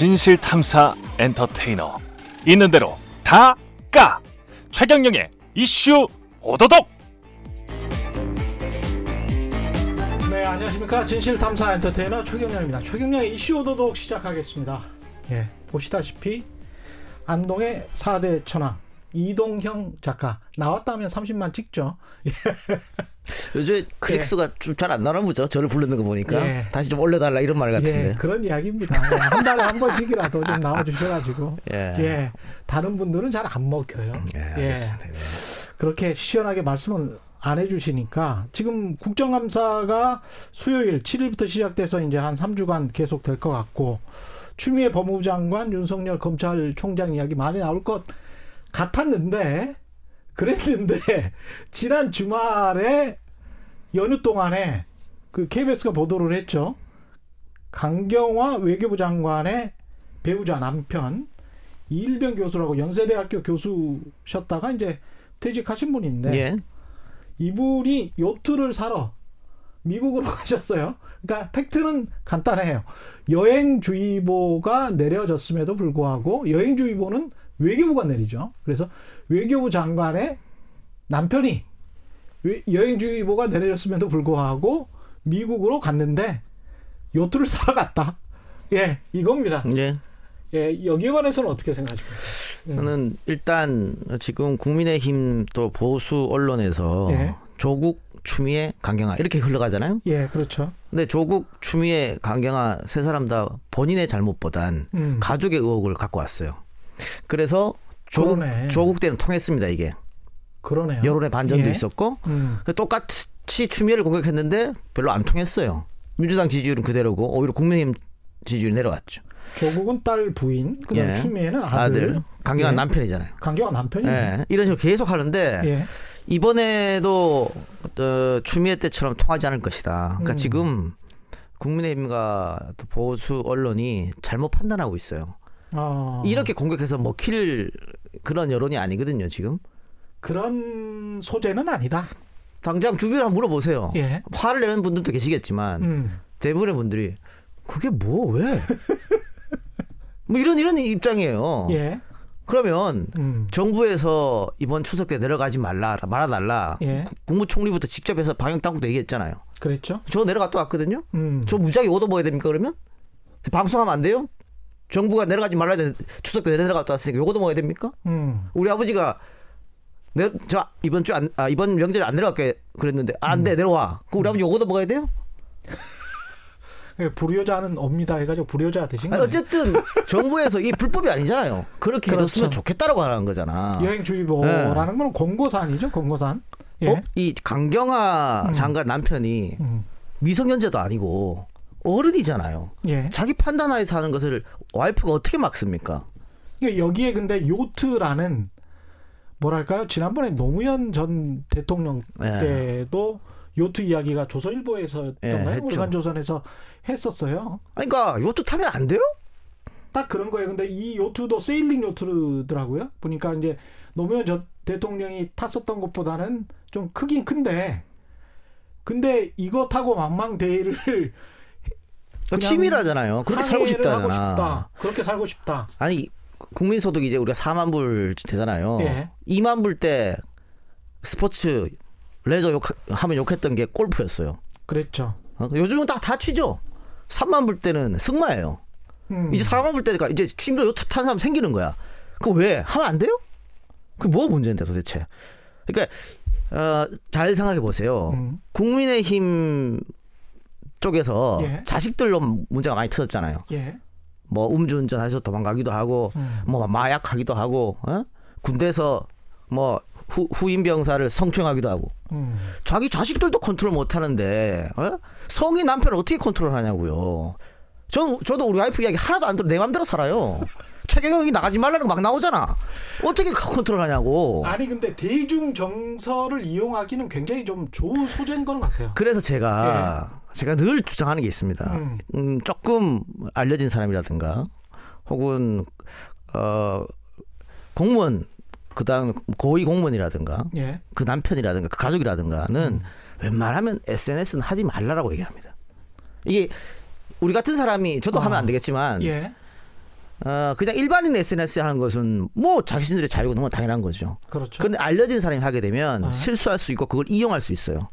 진실 탐사 엔터테이너 있는 대로 다 까 최경영의 이슈 오도독 네, 안녕하십니까. 진실 탐사 엔터테이너 최경영입니다. 최경영의 이슈 오도독 시작하겠습니다. 예, 보시다시피 안동의 4대 천왕 이동형 작가 나왔다면 30만 찍죠. 예. 요즘 클릭 수가 좀잘 안 나나 보죠. 저를 부르는 거 보니까 예. 다시 좀 올려달라 이런 말 같은데. 예, 그런 이야기입니다. 예, 한 달에 한 번씩이라도 좀 나와주셔가지고 예. 예, 다른 분들은 잘 안 먹혀요. 예, 예, 알겠습니다. 네. 그렇게 시원하게 말씀을 안 해주시니까 지금 국정감사가 수요일 7일부터 시작돼서 이제 한 3주간 계속 될 것 같고 추미애 법무부 장관 윤석열 검찰총장 이야기 많이 나올 것 같았는데 그랬는데 지난 주말에 연휴 동안에 그 KBS가 보도를 했죠. 강경화 외교부 장관의 배우자 남편 이일병 교수라고 연세대학교 교수셨다가 이제 퇴직하신 분인데 예. 이분이 요트를 사러 미국으로 가셨어요. 그러니까 팩트는 간단해요. 여행주의보가 내려졌음에도 불구하고 여행주의보는 외교부가 내리죠. 그래서 외교부 장관의 남편이 외- 여행주의보가 내려졌음에도 불구하고 미국으로 갔는데 요트를 사러 갔다. 예, 이겁니다. 예. 예, 여기에 관해서는 어떻게 생각하십니까? 음. 저는 일단 지금 국민의힘 또 보수 언론에서 예. 조국 추미애 강경화 이렇게 흘러가잖아요. 예, 그렇죠. 근데 조국 추미애 강경화 세 사람 다 본인의 잘못보단 음. 가족의 의혹을 갖고 왔어요. 그래서 조국 그러네. 조국 때는 통했습니다 이게 그러네요. 여론의 반전도 예. 있었고 음. 똑같이 추미애를 공격했는데 별로 안 통했어요. 민주당 지지율은 그대로고 오히려 국민의힘 지지율이 내려왔죠. 조국은 딸 부인, 그다음 예. 추미애는 아들, 아들, 강경화 예. 남편이잖아요. 강경화 남편이네. 예, 이런 식으로 계속 하는데 예. 이번에도 어, 추미애 때처럼 통하지 않을 것이다. 그러니까 음. 지금 국민의힘과 또 보수 언론이 잘못 판단하고 있어요. 어, 이렇게 공격해서 먹힐 그런 여론이 아니거든요. 지금 그런 소재는 아니다. 당장 주변에 한번 물어보세요. 예. 화를 내는 분들도 계시겠지만 음. 대부분의 분들이 그게 뭐 왜? 뭐 이런 이런 입장이에요. 예. 그러면 음. 정부에서 이번 추석 때 내려가지 말라 말아달라. 예. 국- 국무총리부터 직접 해서 방역 당국도 얘기했잖아요. 그랬죠. 저 내려갔다 왔거든요. 음. 저 무지하게 얻어먹어야 됩니까 그러면? 방송하면 안 돼요? 정부가 내려가지 말라야 돼. 추석 때 내려갔다 왔으니까 요거도 먹어야 됩니까? 음. 우리 아버지가 내, 저 이번 주 안, 아, 이번 명절에 안 내려갈게 그랬는데 아, 안돼 내려와. 그럼 우리 아버지 요거도 먹어야 돼요? 예, 불효자는 옵니다 해가지고 불효자 되신 거예요. 어쨌든 정부에서 이 불법이 아니잖아요. 그렇게 그렇죠. 해줬으면 좋겠다라고 하는 거잖아. 여행주의보라는 건 공고사안이죠. 공고사안. 예. 어? 이 강경화 음. 장관 남편이 음. 미성년자도 아니고 어른이잖아요. 예. 자기 판단하에서 하는 것을 와이프가 어떻게 막습니까? 그러니까 여기에 근데 요트라는 뭐랄까요? 지난번에 노무현 전 대통령 예. 때도 요트 이야기가 조선일보에서였던가요? 예, 했죠. 월간조선에서 했었어요. 아니, 그러니까 요트 타면 안 돼요? 딱 그런 거예요. 근데 이 요트도 세일링 요트더라고요. 보니까 이제 노무현 전 대통령이 탔었던 것보다는 좀 크긴 큰데, 근데 이거 타고 망망대해를 취미라잖아요. 그렇게 살고 싶다잖아. 싶다. 그렇게 살고 싶다. 아니 국민소득 이제 우리가 4만 불 되잖아요. 예. 2만 불 때 스포츠 레저 욕 하면 욕했던 게 골프였어요. 그랬죠. 어? 요즘은 딱다 치죠. 3만 불 때는 승마예요. 음. 이제 4만 불 때니까 이제 취미로 요트 탄 사람 생기는 거야. 그거 왜 하면 안 돼요? 그게 뭐 문제인데 도대체? 그러니까 어, 잘 생각해 보세요. 음. 국민의힘 쪽에서 예. 자식들로 문제가 많이 터졌잖아요. 예. 뭐 음주운전 해서 도망가기도 하고 음. 뭐 마약하기도 하고 어? 군대에서 뭐 후, 후임 병사를 성추행하기도 하고 음. 자기 자식들도 컨트롤 못 하는데 어? 성인 남편을 어떻게 컨트롤 하냐고요. 저는 저도 우리 와이프 이야기 하나도 안 들어 내 맘대로 살아요. 최경영이 나가지 말라는 거 막 나오잖아. 어떻게 컨트롤 하냐고. 아니 근데 대중 정서를 이용하기는 굉장히 좀 좋은 소재인 거는 같아요. 그래서 제가 제가 늘 주장하는 게 있습니다. 음. 음, 조금 알려진 사람이라든가 혹은 어 공무원 그다음 고위 공무원이라든가 예. 그 남편이라든가 그 가족이라든가는 음. 웬만하면 SNS는 하지 말라라고 얘기합니다. 이게 우리 같은 사람이 저도 어. 하면 안 되겠지만 예. 어, 그냥 일반인 SNS 하는 것은 뭐 자신들의 자유가 너무 당연한 거죠. 그렇죠. 그런데 알려진 사람이 하게 되면 아. 실수할 수 있고 그걸 이용할 수 있어요.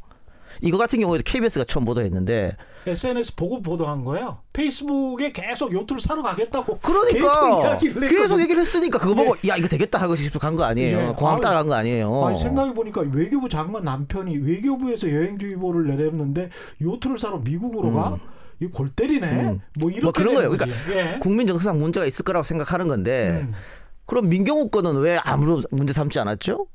이거 같은 경우에도 KBS가 처음 보도했는데 SNS 보고 보도한 거예요. 페이스북에 계속 요트를 사러 가겠다고 계속 그러니까 계속 했거든요. 얘기를 했으니까 그거 보고 야 이거 되겠다 하고 싶어 간 거 아니에요. 예. 공항 따라간 거 아니에요. 아니 생각해 보니까 외교부 장관 남편이 외교부에서 여행주의보를 내렸는데 요트를 사러 미국으로 가? 이거 골 때리네. 음. 뭐 이렇게 뭐 그런 거예요. 거지. 예. 국민 정서상 문제가 있을 거라고 생각하는 건데 음. 그럼 민경욱 거는 왜 아무런 문제 삼지 않았죠?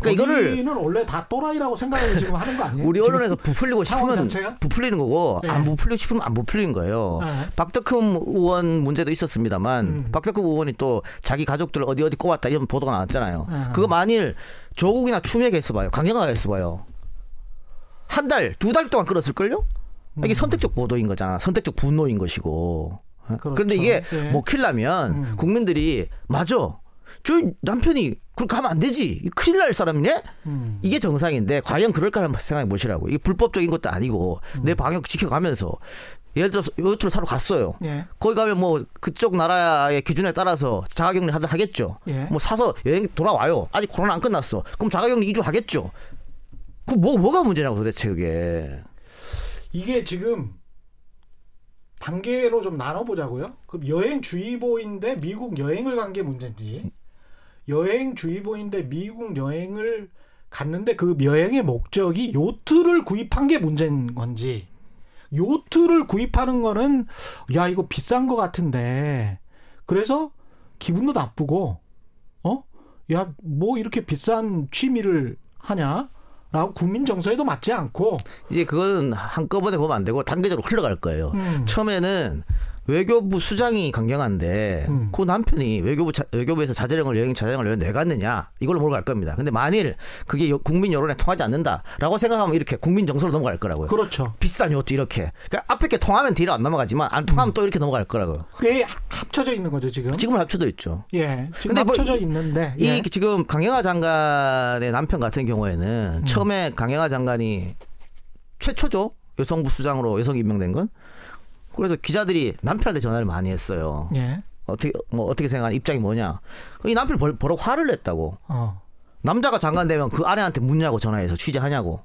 그러니까 이거를 원래 다 또라이라고 생각을 지금 하는 거 아니에요? 우리? 언론에서 부풀리고 싶으면 자체가? 부풀리는 거고 네. 안 부풀리고 싶으면 안 부풀리는 거예요. 네. 박덕흠 의원 문제도 있었습니다만 음. 박덕흠 의원이 또 자기 가족들 어디 어디 꼽았다 이런 보도가 나왔잖아요. 네. 그거 만일 조국이나 추미애가 했어봐요. 강경화가 했어봐요. 한 달, 두 달 동안 끌었을걸요? 이게 선택적 보도인 거잖아. 선택적 분노인 것이고. 음. 그렇죠. 그런데 이게 예. 먹히려면 음. 국민들이 맞아. 저 남편이 그걸 가면 안 되지. 큰일 날 사람이네. 음. 이게 정상인데 과연 그럴까 한번 생각해 보시라고. 이게 불법적인 것도 아니고 음. 내 방역 지켜가면서 예를 들어서 요트를 사러 갔어요. 예. 거기 가면 뭐 그쪽 나라의 기준에 따라서 자가격리 하자 하겠죠. 예. 뭐 사서 여행 돌아와요. 아직 코로나 안 끝났어. 그럼 자가격리 2주 하겠죠. 그뭐 뭐가 문제냐고 도대체 그게. 이게 지금 단계로 좀 나눠보자고요. 그럼 여행 주의보인데 미국 여행을 간 게 문제인지 여행주의보인데 미국 여행을 갔는데 그 여행의 목적이 요트를 구입한 게 문제인 건지 요트를 구입하는 거는 야 이거 비싼 거 같은데 그래서 기분도 나쁘고 어? 야 뭐 이렇게 비싼 취미를 하냐? 라고 국민 정서에도 맞지 않고 이제 그건 한꺼번에 보면 안 되고 단계적으로 흘러갈 거예요. 음. 처음에는 외교부 수장이 강경한데 음. 그 남편이 외교부 자- 외교부에서 자제령을 여행 자제령을 왜 내갔느냐 이걸로 몰아갈 겁니다. 근데 만일 그게 여- 국민 여론에 통하지 않는다라고 생각하면 이렇게 국민 정서로 넘어갈 거라고요. 그렇죠. 비싼 요트 이렇게 그러니까 앞에 게 통하면 뒤로 안 넘어가지만 안 통하면 또 이렇게 넘어갈 거라고요. 꽤 합쳐져 있는 거죠 지금. 지금은 합쳐져 있죠. 예, 지금 근데 뭐 합쳐져 이- 있는데 이 예. 지금 강영하 장관의 남편 같은 경우에는 음. 처음에 강영하 장관이 최초죠 여성부 수장으로 여성 임명된 건 그래서 기자들이 남편한테 전화를 많이 했어요. 예, 어떻게 뭐 어떻게 생각하는 입장이 뭐냐? 이 남편 벌 버럭 화를 냈다고. 어, 남자가 장관 되면 그 아내한테 묻냐고 전화해서 취재하냐고.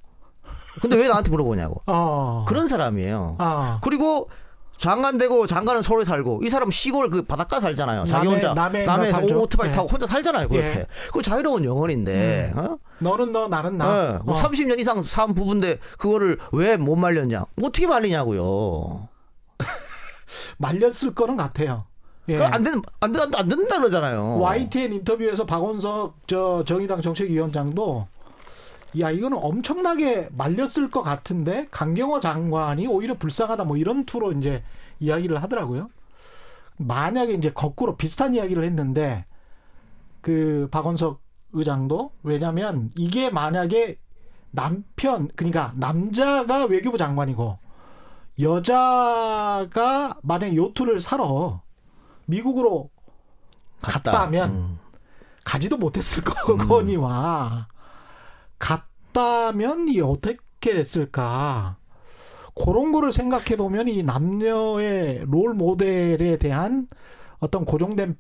근데 왜 나한테 물어보냐고. 어, 그런 사람이에요. 아, 그리고 장관 되고 장관은 서울에 살고 이 사람 시골 그 바닷가 살잖아요. 자기 남해- 혼자 남해인가 남해 살죠? 오토바이 예. 타고 혼자 살잖아요. 그렇게. 예. 그 자유로운 영혼인데. 어? 너는 너 나는 네, 나. 뭐 어. 30년 이상 산 부부인데 그거를 왜 못 말렸냐? 어떻게 말리냐고요. 말렸을 거는 같아요. 예. 그안 되는 안, 된- 안 된다 그러잖아요. YTN 인터뷰에서 박원석 저 정의당 정책위원장도 야 이거는 엄청나게 말렸을 것 같은데 강경호 장관이 오히려 불쌍하다 뭐 이런 투로 이제 이야기를 하더라고요. 만약에 이제 거꾸로 비슷한 이야기를 했는데 그 박원석 의장도 왜냐하면 이게 만약에 남편 그러니까 남자가 외교부 장관이고 여자가 만약 에 요트를 사러 미국으로 갔다. 갔다면 음. 가지도 못했을 거거니와 갔다면 이게 어떻게 됐을까? 그런 거를 생각해 보면 이 남녀의 롤 모델에 대한 어떤 고정된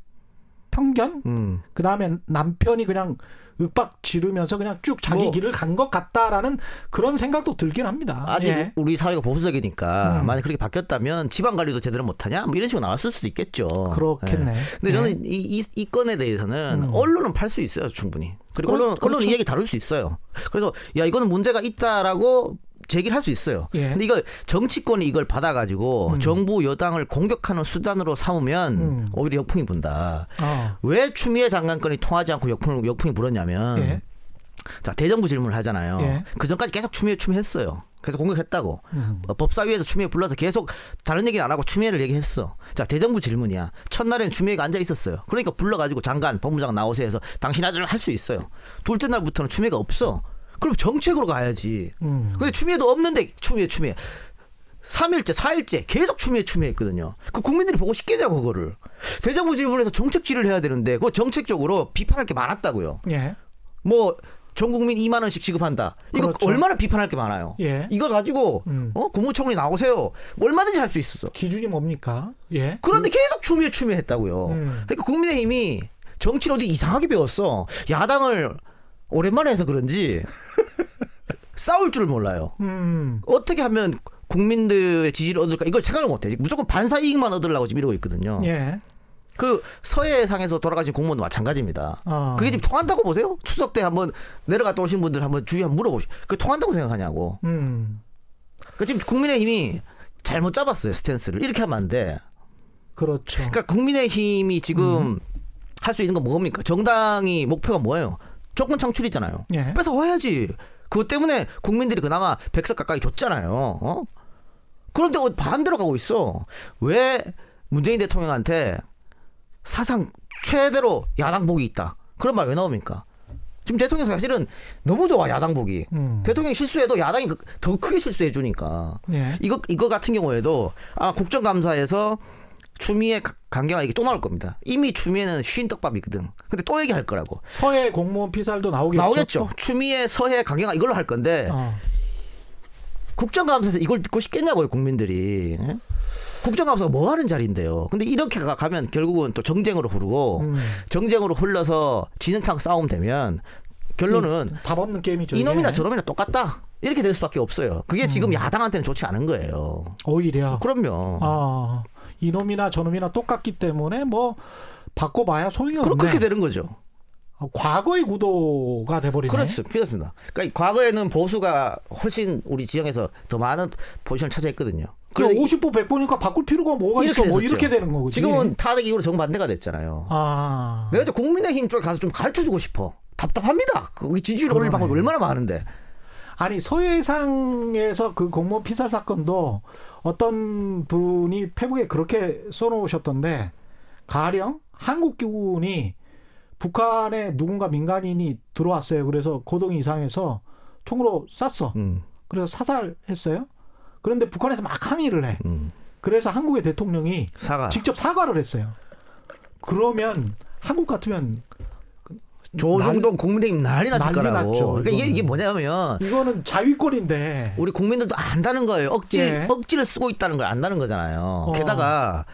편견, 음. 그 다음에 남편이 그냥 윽박 지르면서 그냥 쭉 자기 뭐- 길을 간 것 같다라는 그런 생각도 들긴 합니다. 아직 예. 우리 사회가 보수적이니까 음. 만약 그렇게 바뀌었다면 지방 관리도 제대로 못하냐? 뭐 이런 식으로 나왔을 수도 있겠죠. 그렇겠네. 예. 근데 예. 저는 이, 이, 이 건에 대해서는 음. 언론은 팔 수 있어요, 충분히. 그리고 그렇- 언론, 언론 이 그렇죠. 얘기 다룰 수 있어요. 그래서 야 이거는 문제가 있다라고 제기를 할 수 있어요. 예. 근데 이걸 정치권이 이걸 받아가지고 음. 정부 여당을 공격하는 수단으로 삼으면 음. 오히려 역풍이 분다. 어. 왜 추미애 장관건이 통하지 않고 역풍, 역풍이 불었냐면 예. 자 대정부 질문을 하잖아요. 예. 그 전까지 계속 추미애 추미애 했어요. 그래서 공격했다고. 음. 어, 법사위에서 추미애 불러서 계속 다른 얘기는 안 하고 추미애를 얘기했어. 자 대정부 질문이야. 첫날엔 추미애가 앉아 있었어요. 그러니까 불러가지고 장관, 법무장 나오세요 해서 당신 아들 할수 있어요. 둘째 날부터는 추미애가 없어. 그럼 정책으로 가야지. 음. 근데 추미애도 없는데 추미애 추미애. 3일째, 4일째 계속 추미애 추미애 했거든요. 그 국민들이 보고 싶겠냐고 그거를. 대정부 질문에서 정책질을 해야 되는데 그 정책적으로 비판할 게 많았다고요. 예. 뭐 전 국민 2만 원씩 지급한다. 이거 그렇죠. 얼마나 비판할 게 많아요. 예. 이걸 가지고 음. 어? 국무총리 나오세요. 뭐 얼마든지 할 수 있었어. 기준이 뭡니까? 예. 그런데 계속 추미애 추미애 했다고요. 음. 그러니까 국민의힘이 정치를 어디 이상하게 배웠어. 야당을 오랜만에 해서 그런지 싸울 줄 몰라요. 음. 어떻게 하면 국민들의 지지를 얻을까 이걸 생각을 못해. 무조건 반사 이익만 얻으려고 지금 이러고 있거든요. 예. 그 서해상에서 돌아가신 공무원도 마찬가지입니다. 어. 그게 지금 통한다고 보세요? 추석 때 한번 내려갔다 오신 분들 한번 주위에 한번 물어보시오. 그게 통한다고 생각하냐고. 음. 그 지금 국민의힘이 잘못 잡았어요 스탠스를 이렇게 하면 안 돼. 그렇죠. 그러니까 국민의힘이 지금 음. 할수 있는 건 뭡니까? 정당이 목표가 뭐예요? 조건 창출이잖아요. 예. 뺏어 와야지. 그것 때문에 국민들이 그나마 백석 가까이 줬잖아요. 어? 그런데 어, 반대로 가고 있어. 왜 문재인 대통령한테 사상 최대로 야당복이 있다. 그런 말 왜 나옵니까? 지금 대통령 사실은 너무 좋아 야당복이. 음. 대통령이 실수해도 야당이 그- 더 크게 실수해 주니까. 예. 이거 이거 같은 경우에도 아 국정감사에서 추미애 가- 강경화 얘기 또 나올 겁니다. 이미 추미애는 쉰 떡밥이거든. 근데 또 얘기할 거라고. 서해 공무원 피살도 나오겠죠. 나오겠죠. 또? 추미애 서해 강경화 이걸로 할 건데 어. 국정감사에서 이걸 듣고 싶겠냐고요 국민들이. 예? 국정감사가 뭐 하는 자리인데요. 근데 이렇게 가- 가면 결국은 또 정쟁으로 흐르고 음. 정쟁으로 흘러서 진흙탕 싸움 되면 결론은 답 없는 게임이죠. 이놈이나 저놈이나 똑같다. 이렇게 될 수밖에 없어요. 그게 음. 지금 야당한테는 좋지 않은 거예요. 오히려 그럼요. 아, 이놈이나 저놈이나 똑같기 때문에 뭐 바꿔봐야 소용이 없네. 그렇게 되는 거죠. 아, 과거의 구도가 돼버리네. 그렇습니다. 그렇습니다. 그러니까 과거에는 보수가 훨씬 우리 지역에서 더 많은 포지션을 차지했거든요. 그래 그래서 50보 100보니까 바꿀 필요가 뭐가 이렇게 있어? 뭐. 이렇게 되는 거지. 지금은 타득 이후로 정반대가 됐잖아요. 아, 내가 이제 국민의힘 쪽에 가서 좀 가르쳐 주고 싶어. 답답합니다. 거기 지지율 올릴. 방법이 얼마나 많은데. 아니 서해상에서 그 공무원 피살 사건도 어떤 분이 페북에 그렇게 써놓으셨던데 가령 한국군이 북한에 누군가 민간인이 들어왔어요. 그래서 고동 이상에서 총으로 쐈어. 음, 그래서 사살했어요. 그런데 북한에서 막 항의를 해. 음. 그래서 한국의 대통령이 사과. 직접 사과를 했어요. 그러면 한국 같으면 조중동 국민의힘 난리 났을 난리 거라고. 났죠, 그러니까 이게. 이게 뭐냐면 이거는 자위권인데 우리 국민들도 안다는 거예요. 억지 예. 억지를 쓰고 있다는 걸 안다는 거잖아요. 어. 게다가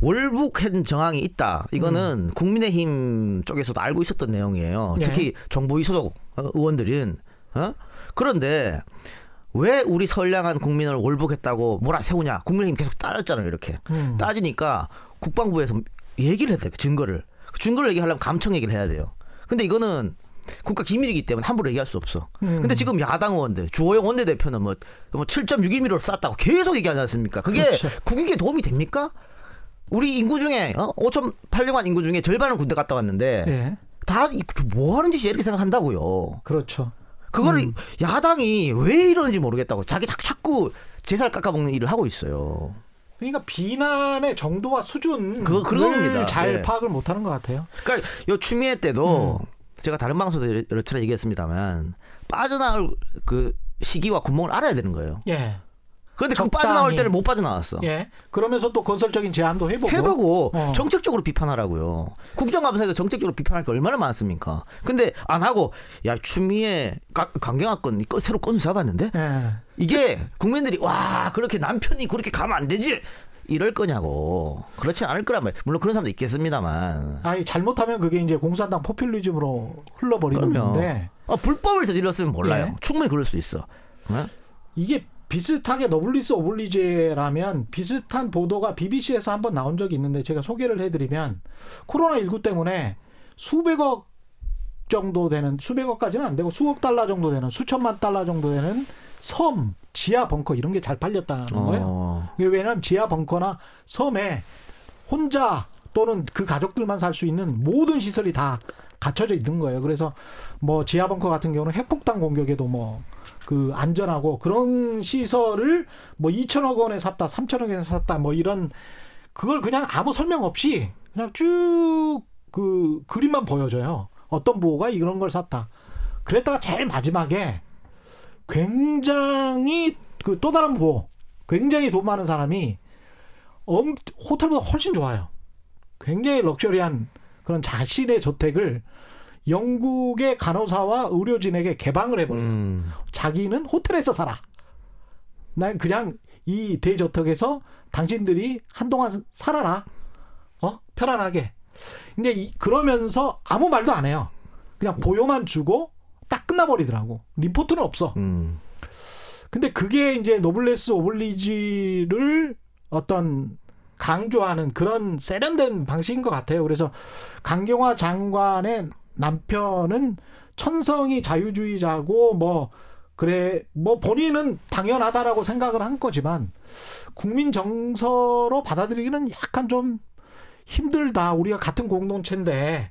월북한 정황이 있다. 이거는 국민의힘 쪽에서도 알고 있었던 내용이에요. 음. 예. 특히 정보위 소속 어, 의원들은 어? 그런데 왜 우리 선량한 국민을 월북했다고 몰아세우냐? 국민의힘 계속 따졌잖아요. 이렇게 음. 따지니까 국방부에서 얘기를 했어요. 그 증거를 그 증거를 얘기하려면 감청 얘기를 해야 돼요. 근데 이거는 국가 기밀이기 때문에 함부로 얘기할 수 없어. 음. 근데 지금 야당 의원들 주호영 원내대표는 뭐, 뭐 7.6mm로 쐈다고 계속 얘기하지 않습니까? 그게 그렇죠. 국익에 도움이 됩니까? 우리 인구 중에 어? 5.800만 인구 중에 절반은 군대 갔다 왔는데 예. 다뭐 하는 짓이야 이렇게 생각한다고요. 그렇죠. 그거를 음. 야당이 왜 이러는지 모르겠다고 자기 자- 자꾸 제살 깎아먹는 일을 하고 있어요. 그러니까 비난의 정도와 수준 그거- 그겁니다. 잘 네. 파악을 못하는 것 같아요. 그러니까 요 추미애 때도 제가 다른 방송에서 여러 차례 얘기했습니다만 빠져나올 그 시기와 구멍을 알아야 되는 거예요. 예. 그런데 그 적당히. 빠져나올 때는 못 빠져나왔어. 예. 그러면서 또 건설적인 제안도 해보고. 해보고 어. 정책적으로 비판하라고요. 국정감사에서 정책적으로 비판할 게 얼마나 많습니까? 근데 안 하고 야 추미애 가- 강경화권 이거 새로 건수 잡았는데 예. 이게 국민들이 와 그렇게 남편이 그렇게 가면 안 되지 이럴 거냐고 그렇진 않을 거란 말이에요. 물론 그런 사람도 있겠습니다만. 아니 잘못하면 그게 이제 공산당 포퓰리즘으로 흘러버리는. 건데 아, 불법을 저질렀으면 몰라요. 예. 충분히 그럴 수 있어. 어? 이게 비슷하게 너블리스 오블리제라면 비슷한 보도가 BBC에서 한번 나온 적이 있는데 제가 소개를 해드리면 코로나19 때문에 수백억 정도 되는 수백억까지는 안 되고 수억 달러 정도 되는 수천만 달러 정도 되는 섬 지하 벙커 이런 게 잘 팔렸다는 거예요. 어. 이게 왜냐하면 지하 벙커나 섬에 혼자 또는 그 가족들만 살 수 있는 모든 시설이 다 갖춰져 있는 거예요. 그래서 뭐 지하 벙커 같은 경우는 핵폭탄 공격에도 뭐 그 안전하고 그런 시설을 뭐 2천억 원에 샀다, 3천억 원에 샀다 뭐 이런 그걸 그냥 아무 설명 없이 그냥 쭉 그 그림만 보여줘요. 어떤 부호가 이런 걸 샀다. 그랬다가 제일 마지막에 굉장히 그 또 다른 부호, 굉장히 돈 많은 사람이 엄, 호텔보다 훨씬 좋아요. 굉장히 럭셔리한 그런 자신의 저택을 영국의 간호사와 의료진에게 개방을 해버려. 요 음. 자기는 호텔에서 살아. 난 그냥 이 대저택에서 당신들이 한동안 살아라. 어? 편안하게. 근데 이, 그러면서 아무 말도 안 해요. 그냥 보여만 주고 딱 끝나버리더라고. 리포트는 없어. 음. 근데 그게 이제 노블레스 오블리지를 어떤 강조하는 그런 세련된 방식인 것 같아요. 그래서 강경화 장관의 남편은 천성이 자유주의자고 뭐 그래 뭐 본인은 당연하다라고 생각을 한 거지만 국민 정서로 받아들이기는 약간 좀 힘들다. 우리가 같은 공동체인데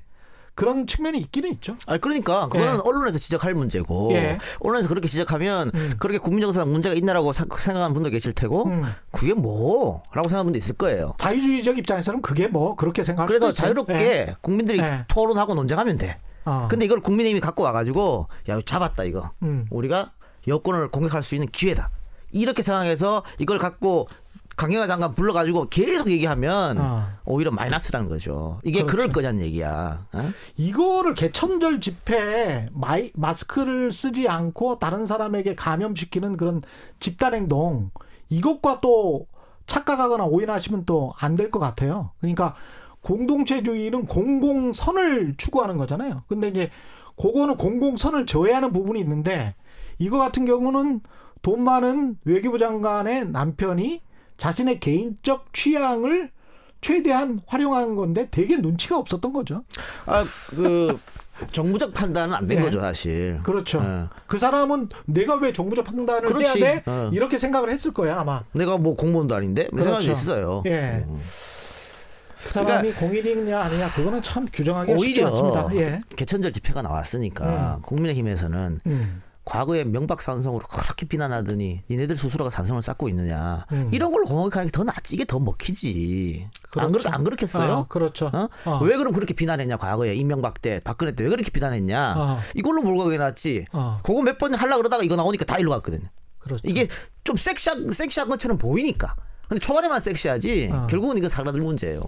그런 측면이 있기는 있죠. 아 그러니까 그거는 예. 언론에서 지적할 문제고 예. 언론에서 그렇게 지적하면 음. 그렇게 국민정서상 문제가 있나라고 사- 생각하는 분도 계실 테고 음. 그게 뭐라고 생각하는 분도 있을 거예요. 자유주의적 입장에서는 그게 뭐 그렇게 생각할 그래서. 자유롭게 예. 국민들이 예. 토론하고 논쟁하면 돼. 어. 근데 이걸 국민의힘이 갖고 와가지고 야 잡았다 이거 음. 우리가 여권을 공격할 수 있는 기회다 이렇게 생각해서 이걸 갖고 강경화 장관 불러가지고 계속 얘기하면 어. 오히려 마이너스라는 거죠. 이게 그렇죠. 그럴 거냐는 얘기야. 어? 이거를 개천절 집회에 마이, 마스크를 쓰지 않고 다른 사람에게 감염시키는 그런 집단 행동 이것과 또 착각하거나 오인하시면 또 안 될 것 같아요. 그러니까 공동체주의는 공공선을 추구하는 거잖아요. 근데 이제 그거는 공공선을 저해하는 부분이 있는데 이거 같은 경우는 돈 많은 외교부 장관의 남편이 자신의 개인적 취향을 최대한 활용한 건데 되게 눈치가 없었던 거죠. 아 그 정부적 판단은 안된 네. 거죠 사실. 그렇죠. 예. 그 사람은 내가 왜 정부적 판단을 그렇지. 해야 돼? 어. 이렇게 생각을 했을 거야 아마. 내가 뭐 공무원도 아닌데 뭐 생각이 그렇죠. 있어요. 예. 음. 그 사람이 공인이냐 아니냐 그거는 참 규정하기 쉽지 않습니다. 예. 개천절 집회가 나왔으니까 국민의힘에서는 음. 과거에 명박산성으로 그렇게 비난하더니 니네들 스스로가 산성을 쌓고 있느냐 음. 이런 걸로 공격하는 게 더 낫지 이게 더 먹히지 안, 그렇죠. 그렇, 안 그렇겠어요? 아, 그렇죠. 어? 어. 왜 그럼 그렇게 비난했냐 과거에 이명박 때 박근혜 때 왜 그렇게 비난했냐 어. 이걸로 몰고 가겠지 어. 그거 몇 번 하려고 그러다가 이거 나오니까 다 일로 갔거든요 그렇죠. 이게 좀 섹시한, 섹시한 것처럼 보이니까 근데 초반에만 섹시하지 어. 결국은 이거 사람들 문제예요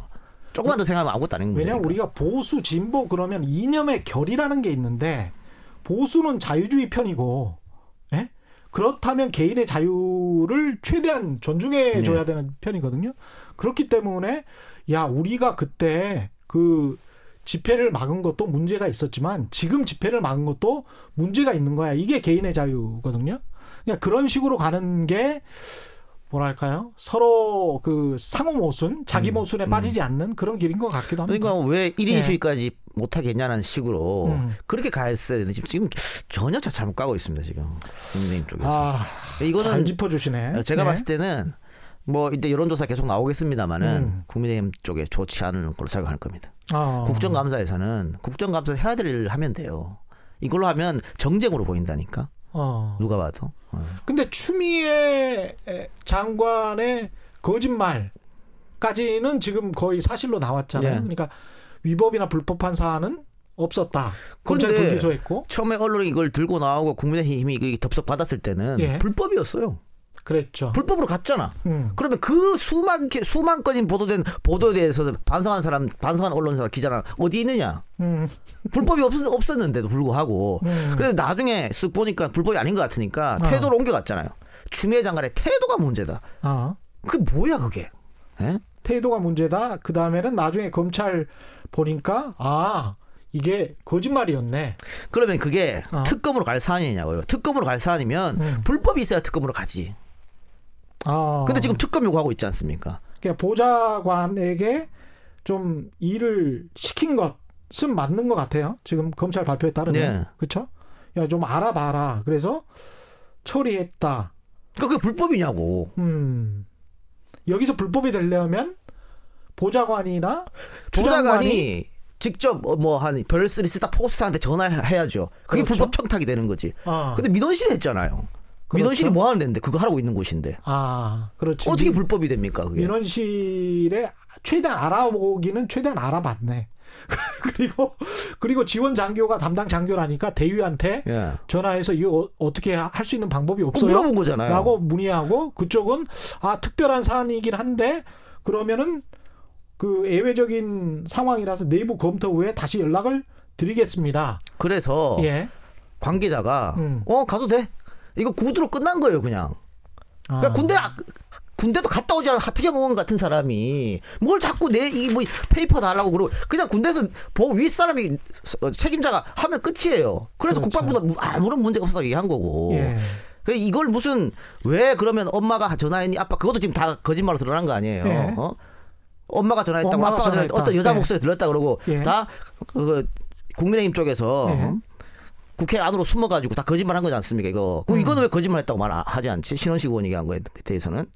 조금만 더 생각하면 아무것도 아닌 문제니까 왜냐하면 우리가 보수 진보 그러면 이념의 결이라는 게 있는데 보수는 자유주의 편이고 예? 그렇다면 개인의 자유를 최대한 존중해 줘야 네. 되는 편이거든요. 그렇기 때문에 야 우리가 그때 그 집회를 막은 것도 문제가 있었지만 지금 집회를 막은 것도 문제가 있는 거야. 이게 개인의 자유거든요. 그냥 그런 식으로 가는 게 뭐랄까요? 서로 그 상호 모순, 자기 모순에 빠지지 않는 그런 길인 것 같기도 합니다. 음, 그러니까 왜 1인 예. 시위까지 못 하겠냐는 식으로 음. 그렇게 가했어야 되는데 지금 전혀 자- 잘못 가고 있습니다 지금 국민의힘 쪽에서 아, 이거는 잘 짚어주시네. 제가 네. 봤을 때는 뭐 이때 여론조사 계속 나오겠습니다만은 음. 국민의힘 쪽에 좋지 않은 걸로 생각할 겁니다. 어. 국정감사에서는 국정감사 해야 될 일을 하면 돼요. 이걸로 하면 정쟁으로 보인다니까 어. 누가 봐도. 어. 근데 추미애 장관의 거짓말까지는 지금 거의 사실로 나왔잖아요. 예. 그러니까 위법이나 불법한 사안은 없었다. 검찰 불기소했고. 처음에 언론이 이걸 들고 나오고 국민의힘이 덥석 받았을 때는 예. 불법이었어요. 그랬죠. 불법으로 갔잖아. 음. 그러면 그 수만 개- 수만 건이 보도된 보도에 대해서 반성한 사람, 반성한 언론사 기자나 어디 있느냐? 음. 불법이 없, 없었는데도 불구하고. 음. 그래서 나중에 쓱 보니까 불법이 아닌 것 같으니까 어. 태도를 옮겨갔잖아요. 추미애 장관의 태도가 문제다. 아. 그게 뭐야 그게? 예? 태도가 문제다. 그 다음에는 나중에 검찰 보니까 아 이게 거짓말이었네. 그러면 그게 어. 특검으로 갈 사안이냐고요. 특검으로 갈 사안이면 음. 불법이 있어야 특검으로 가지. 아. 근데 지금 특검 요구하고 있지 않습니까? 그러니까 보좌관에게 좀 일을 시킨 것은 맞는 것 같아요. 지금 검찰 발표에 따르면 네. 그렇죠? 야 좀 알아봐라. 그래서 처리했다. 그러니까 그게 불법이냐고. 음 여기서 불법이 되려면 보좌관이나 보좌관이 직접 뭐 한 별스리 스타 포스트한테 전화해야죠. 그게 그렇죠. 불법 청탁이 되는 거지. 아, 근데 민원실이 했잖아요. 그렇죠. 민원실이 뭐 하는 데인데 그거 하라고 있는 곳인데 아 그렇지. 어떻게 불법이 됩니까 그게? 민원실에 최대한 알아보기는 최대한 알아봤네. 그리고 그리고 지원 장교가 담당 장교라니까 대위한테 예. 전화해서 이거 어, 떻게 할 수 있는 방법이 없어요? 물어본 거잖아요. 라고 문의하고 그쪽은 아 특별한 사안이긴 한데 그러면은 그 예외적인 상황이라서 내부 검토 후에 다시 연락을 드리겠습니다. 그래서 예. 관계자가 음. 어 가도 돼. 이거 구두로 끝난 거예요, 그냥. 아. 그러니까 군대 아- 군대도 갔다 오지 않은 하태경 의원 같은 사람이 뭘 자꾸 내 이 뭐 페이퍼 달라고 그러고 그냥 군대에서 보 윗사람이 서- 책임자가 하면 끝이에요. 그래서 그렇죠. 국방부도 무- 아무런 문제가 없다고 얘기한 거고. 예. 그래서 이걸 무슨 왜 그러면 엄마가 전화했니? 아빠 그것도 지금 다 거짓말로 드러난 거 아니에요. 예. 어? 엄마가 전화했다고 엄마가 아빠가 전화했다 전화했다. 어떤 여자 예. 목소리 들렸다 그러고 예. 다 그, 국민의힘 쪽에서 예. 국회 안으로 숨어가지고 다 거짓말한 거지 않습니까? 이거 그럼 음. 이거는 왜 거짓말했다고 말하지 않지? 신원식 의원이 얘기한 거에 대해서는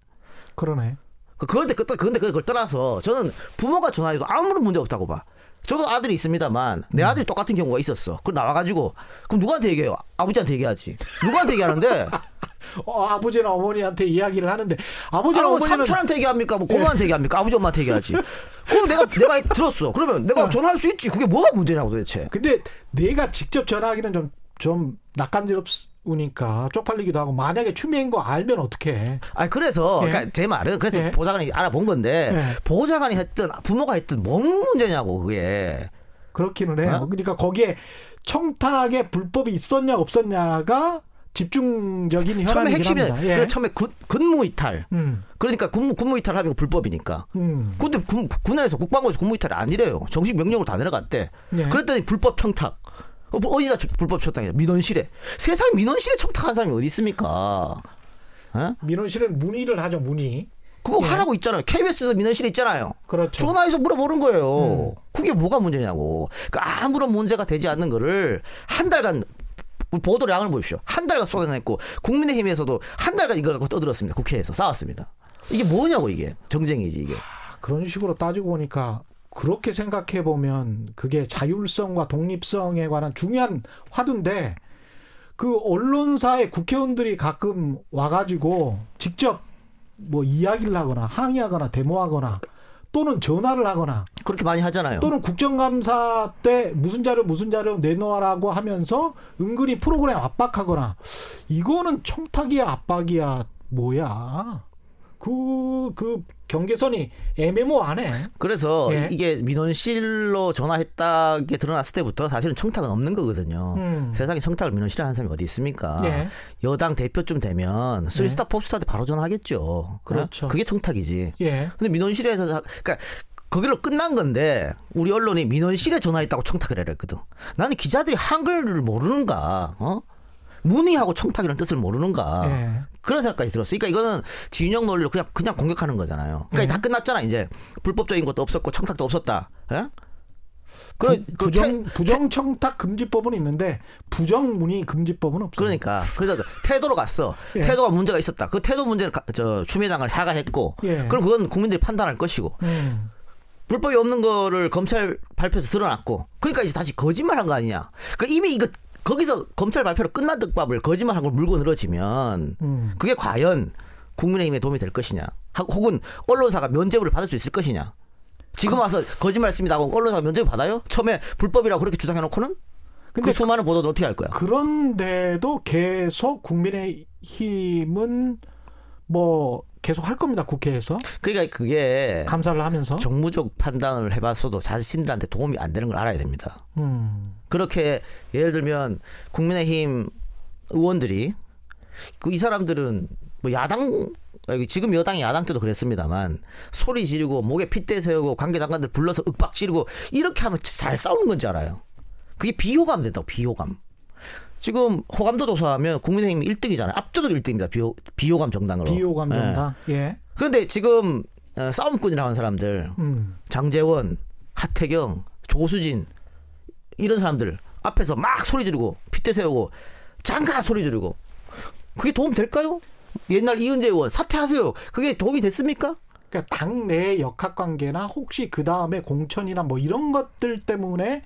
그러네. 그- 그런데 그 그런데 그걸 떠나서 저는 부모가 전화해도 아무런 문제 없다고 봐. 저도 아들이 있습니다만 내 아들이 똑같은 경우가 있었어. 그럼 나와가지고 그럼 누구한테 얘기해요? 아버지한테 얘기하지. 누구한테 얘기하는데? 어, 아버지나 어머니한테 이야기를 하는데 아버지나 어머니는 삼촌한테 얘기합니까? 뭐 고모한테 얘기합니까? 아버지 엄마한테 얘기하지. 그럼 내가 내가 들었어. 그러면 내가 어. 전화할 수 있지. 그게 뭐가 문제냐고 도대체. 근데 내가 직접 전화하기는 좀좀 낯간지럽 으니까 쪽팔리기도 하고 만약에 추미애인 거 알면 어떡해. 아 그래서 예. 그러니까 제 말은 그래서 예. 보좌관이 알아본 건데 예. 보좌관이 했든 부모가 했든 뭔 문제냐고 그게. 그렇기는 해요. 어? 그러니까 거기에 청탁에 불법이 있었냐 없었냐가 집중적인 처음에 핵심이. 예. 그래 처음에 군, 근무 이탈. 음, 그러니까 군무 군무 이탈 하면 불법이니까. 음. 근데 군, 군에서 국방부에서 군무 이탈이 아니래요. 정식 명령으로 다 내려갔대. 예. 그랬더니 불법 청탁. 어, 뭐 어디다 저- 불법 청탁이냐? 민원실에. 세상에 민원실에 청탁한 사람이 어디 있습니까? 어? 민원실은 문의를 하죠. 문의. 그거 예. 하라고 있잖아요. KBS에서 민원실에 있잖아요. 그렇죠. 전화해서 물어보는 거예요. 음. 그게 뭐가 문제냐고. 그러니까 아무런 문제가 되지 않는 거를 한 달간 보도량을 보십시오. 한 달간 쏟아냈고 국민의힘에서도 한 달간 이걸 갖고 떠들었습니다. 국회에서 싸웠습니다. 이게 뭐냐고 이게 정쟁이지 이게. 그런 식으로 따지고 보니까 그렇게 생각해 보면 그게 자율성과 독립성에 관한 중요한 화두인데 그 언론사의 국회의원들이 가끔 와가지고 직접 뭐 이야기를 하거나 항의하거나 데모하거나 또는 전화를 하거나 그렇게 많이 하잖아요. 또는 국정감사 때 무슨 자료 무슨 자료 내놓으라고 하면서 은근히 프로그램 압박하거나 이거는 청탁이야 압박이야 뭐야 그 그 경계선이 애매모하네. 그래서 예. 이게 민원실로 전화했다 게 드러났을 때부터 사실은 청탁은 없는 거거든요. 음. 세상에 청탁을 민원실에 하는 사람이 어디 있습니까? 예. 여당 대표쯤 되면 쓰리스타 포스타한테 바로 전화하겠죠. 그렇죠. 어? 그게 청탁이지. 예. 근데 민원실에서 자- 그러니까 거기로 끝난 건데 우리 언론이 민원실에 전화했다고 청탁을 해라 했거든. 나는 기자들이 한글을 모르는가? 어? 문의하고 청탁이라는 뜻을 모르는가? 예. 그런 생각까지 들었어. 그러니까 이거는 진영 논리로 그냥 그냥 공격하는 거잖아요. 그러니까 네. 다 끝났잖아 이제 불법적인 것도 없었고 청탁도 없었다. 예? 그, 그 부정 채- 부정 청탁 금지법은 있는데 부정 문의 금지법은 없어요. 그러니까 그래서 태도로 갔어. 예. 태도가 문제가 있었다. 그 태도 문제를 가- 저 추미애장을 사과했고, 예. 그럼 그건 국민들이 판단할 것이고 음. 불법이 없는 거를 검찰 발표에서 드러났고, 그러니까 이제 다시 거짓말한 거 아니냐. 그 이미 이거 거기서 검찰 발표로 끝난 듯밥을 거짓말한 걸 물고 늘어지면 음. 그게 과연 국민의힘에 도움이 될 것이냐, 하- 혹은 언론사가 면죄부를 받을 수 있을 것이냐. 지금 그 와서 거짓말 했습니다 하고 언론사가 면죄부 받아요? 처음에 불법이라고 그렇게 주장해놓고는 근데 그 수많은 보도는 어떻게 할 거야? 그런데도 계속 국민의힘은 뭐 계속 할 겁니다. 국회에서 그러니까 그게 감사를 하면서. 정무적 판단을 해봤어도 자신들한테 도움이 안 되는 걸 알아야 됩니다. 음. 그렇게 예를 들면 국민의힘 의원들이 그 이 사람들은 뭐 야당 지금 여당이 야당 때도 그랬습니다만 소리 지르고 목에 핏대 세우고 관계 장관들 불러서 윽박 지르고 이렇게 하면 잘 싸우는 건지 알아요. 그게 비호감 된다고 비호감. 지금 호감도 조사하면 국민의힘 1등이잖아요. 압도적 1등입니다. 비호, 비호감 정당으로. 비호감 예. 정당. 예. 그런데 지금 어, 싸움꾼이라고 하는 사람들 음. 장재원, 하태경, 조수진 이런 사람들 앞에서 막 소리 지르고 핏대 세우고 장가 소리 지르고 그게 도움 될까요? 옛날 이은재 의원 사퇴하세요. 그게 도움이 됐습니까? 그러니까 당내 역학 관계나 혹시 그 다음에 공천이나 뭐 이런 것들 때문에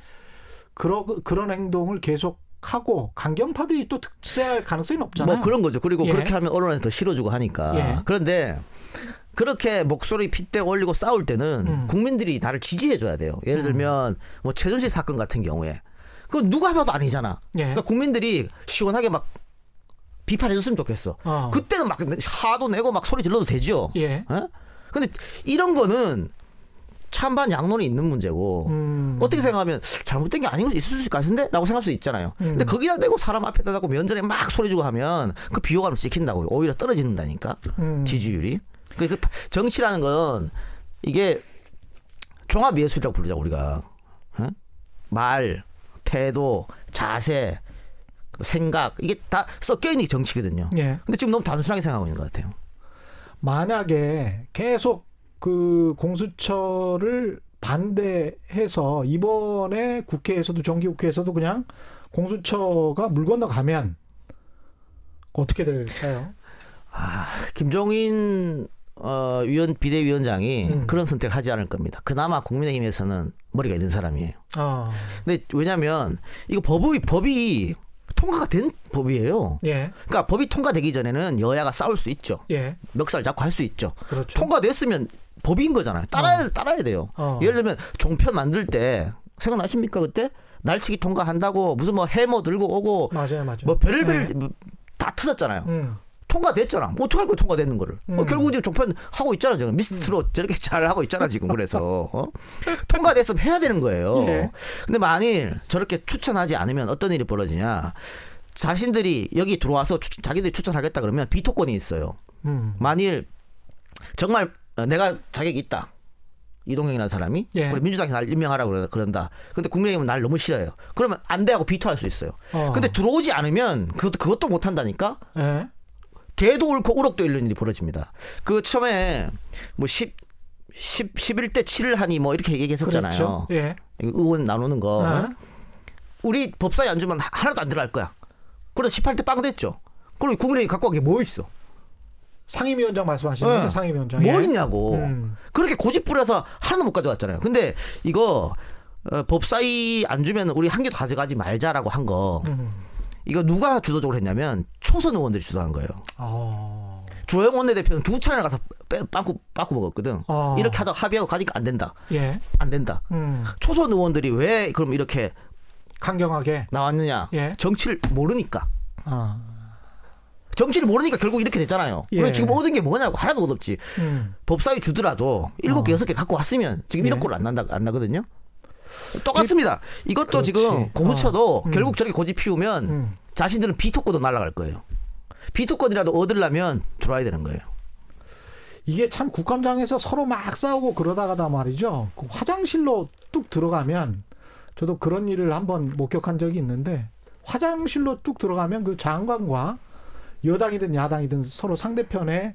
그러, 그런 행동을 계속 하고 강경파들이 또 득세할 가능성이 높잖아요. 뭐 그런 거죠. 그리고 예. 그렇게 하면 언론에서 더 실어주고 하니까. 예. 그런데 그렇게 목소리 핏대 올리고 싸울 때는 음. 국민들이 나를 지지해 줘야 돼요. 예를 들면 뭐 최순실 사건 같은 경우에 그건 누가 봐도 아니잖아. 예. 그러니까 국민들이 시원하게 막 비판해 줬으면 좋겠어. 어. 그때는 막 화도 내고 막 소리 질러도 되죠. 예. 어? 근데 이런 거는 찬반 양론이 있는 문제고 음. 어떻게 생각하면 잘못된 게 아닌 거 있을 수 있을 것 같은데? 라고 생각할 수 있잖아요. 음. 근데 거기다 대고 사람 앞에다 대고 면전에 막 소리 주고 하면 그 비호감을 시킨다고 오히려 떨어진다니까 음. 지지율이. 그, 그 정치라는 건 이게 종합 예술이라고 부르자 우리가 어? 말, 태도, 자세, 생각 이게 다 섞여 있는 게 정치거든요. 예. 근데 지금 너무 단순하게 생각하고 있는 것 같아요. 만약에 계속 그 공수처를 반대해서 이번에 국회에서도 정기국회에서도 그냥 공수처가 물 건너가면 어떻게 될까요? 김종인 어, 위원 비대위원장이 음. 그런 선택을 하지 않을 겁니다. 그나마 국민의힘에서는 머리가 있는 사람이에요. 아, 근데 왜냐하면 이거 법이 법이 통과가 된 법이에요. 예, 그러니까 법이 통과되기 전에는 여야가 싸울 수 있죠. 예, 멱살 잡고 할 수 있죠. 그렇죠. 통과됐으면 법인 거잖아요. 따라야 따라야 돼요. 어. 예를 들면 종편 만들 때 생각나십니까 그때 날치기 통과한다고 무슨 뭐 해머 들고 오고 맞아요, 맞아요. 뭐 별별 네. 뭐다 터졌잖아요. 음, 통과됐잖아. 뭐 어떡할 거야 통과되는 거를. 어, 음. 결국 지금 종편 하고 있잖아 지금 미스트로 저렇게 잘 하고 있잖아 지금 그래서 어? 통과됐으면 해야 되는 거예요. 예. 근데 만일 저렇게 추천하지 않으면 어떤 일이 벌어지냐? 자신들이 여기 들어와서 추- 자기들이 추천하겠다 그러면 비토권이 있어요. 음, 만일 정말 어, 내가 자격이 있다. 이동형이라는 사람이 예. 민주당이 날 임명하라고 그런다. 근데 국민의힘은 날 너무 싫어요. 그러면 안 돼 하고 비토할 수 있어요. 어. 근데 들어오지 않으면 그것도 그것도 못 한다니까. 예, 개도 옳고 우럭도 잃는 일이 벌어집니다. 그 처음에 뭐 10, 10 11대 7을 하니 뭐 이렇게 얘기했었잖아요. 그렇죠. 예, 의원 나누는 거. 어. 우리 법사위 안 주면 하나도 안 들어갈 거야. 그래서 18대 빵 됐죠. 그럼 국민의힘 갖고 간 게 뭐 있어? 상임위원장 말씀하시는 네. 상임위원장. 뭐 예. 있냐고. 음. 그렇게 고집 부려서 하나도 못 가져갔잖아요. 근데 이거 어, 법사위 안 주면 우리 한 개도 가져가지 말자라고 한 거. 음. 이거 누가 주도적으로 했냐면 초선 의원들이 주도한 거예요. 어, 조영 원내대표는 두 차례나 가서 빼, 빵꾸 빵꾸 먹었거든. 어. 이렇게 하다 합의하고 가니까 안 된다. 예, 안 된다. 음, 초선 의원들이 왜 그럼 이렇게 강경하게. 나왔느냐? 예. 정치를 모르니까. 아, 정치를 모르니까 결국 이렇게 됐잖아요. 예. 그럼 지금 얻은 게 뭐냐고 하나도 얻었지. 음, 법사위 주더라도 일곱 개 어. 여섯 개 갖고 왔으면 지금 예. 1억 골안 난다 안 나거든요. 똑같습니다. 이것도 그렇지. 지금 공수처도 어. 음. 결국 저렇게 고집 피우면 음. 자신들은 비토권도 날아갈 거예요. 비토권이라도 얻으려면 들어와야 되는 거예요. 이게 참 국감장에서 서로 막 싸우고 그러다가다 말이죠. 그 화장실로 뚝 들어가면 저도 그런 일을 한번 목격한 적이 있는데 화장실로 뚝 들어가면 그 장관과 여당이든 야당이든 서로 상대편의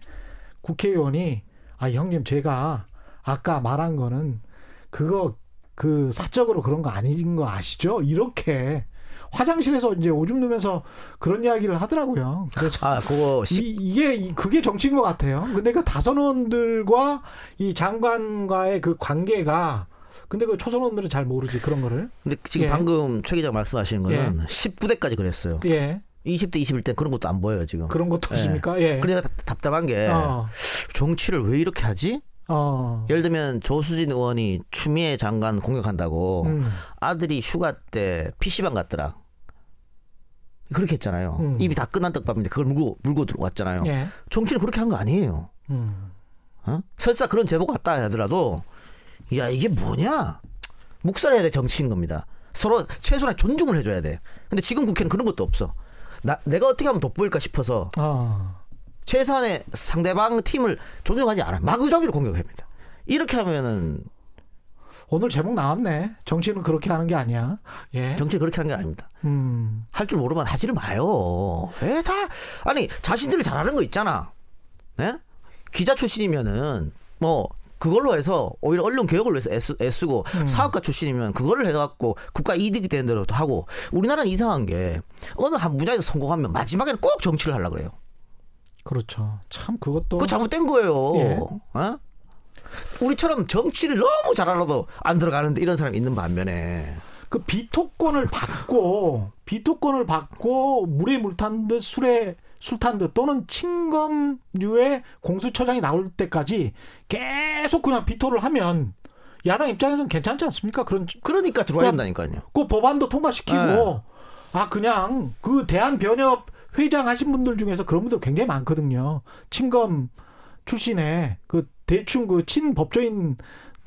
국회의원이 아 형님 제가 아까 말한 거는 그거 그 사적으로 그런 거 아닌 거 아시죠? 이렇게 화장실에서 이제 오줌 누면서 그런 이야기를 하더라고요. 그래서 아, 그거 시- 이, 이- 그게 정치인 것 같아요. 근데 그 다선원들과 이 장관과의 그 관계가 근데 그 초선원들은 잘 모르지 그런 거를. 근데 지금 예. 방금 최 기자 말씀하시는 거는 19대까지 그랬어요. 예. 20대, 21대 그런 것도 안 보여요 지금. 그런 것도 예. 있습니까? 예. 그래서 답- 답답한 게 어. 정치를 왜 이렇게 하지? 어. 예를 들면 조수진 의원이 추미애 장관 공격한다고 음. 아들이 휴가 때 PC방 갔더라. 그렇게 했잖아요. 음. 입이 다 끝난 떡밥인데 그걸 물고 물고 들어왔잖아요. 예. 정치는 그렇게 한 거 아니에요. 음. 어? 설사 그런 제보가 왔다 하더라도 야 이게 뭐냐 묵살해야 돼 정치인 겁니다. 서로 최소한 존중을 해줘야 돼. 근데 지금 국회는 그런 것도 없어. 나 내가 어떻게 하면 돋보일까 싶어서 아. 최소한의 상대방 팀을 존중하지 않아. 마구잡이로 공격합니다. 이렇게 하면은 오늘 제목 나왔네. 정치는 그렇게 하는 게 아니야. 예. 정치 그렇게 하는 게 아닙니다. 음. 할 줄 모르면 하지를 마요. 왜 다 아니 자신들이 잘하는 거 있잖아. 네? 기자 출신이면은 뭐 그걸로 해서 오히려 언론 개혁을 위해서 애쓰, 애쓰 고 음. 사업가 출신이면 그거를 해갖고 국가 이득이 되는 대로도 하고 우리나라는 이상한 게 어느 한 분야에서 성공하면 마지막에는 꼭 정치를 하려 그래요. 그렇죠. 참 그것도 그거 잘못된 거예요. 예. 어? 우리처럼 정치를 너무 잘 알아도 안 들어가는데 이런 사람이 있는 반면에 그 비토권을 받고 비토권을 받고 물에 물탄 듯 술에 술탄듯 또는 친검류의 공수처장이 나올 때까지 계속 그냥 비토를 하면 야당 입장에서는 괜찮지 않습니까? 그런 그러니까 들어와야 된다니까요. 그 법안도 통과시키고 네. 아 그냥 그 대한 변협 회장 하신 분들 중에서 그런 분들 굉장히 많거든요. 친검 출신의 그 대충 그 친법조인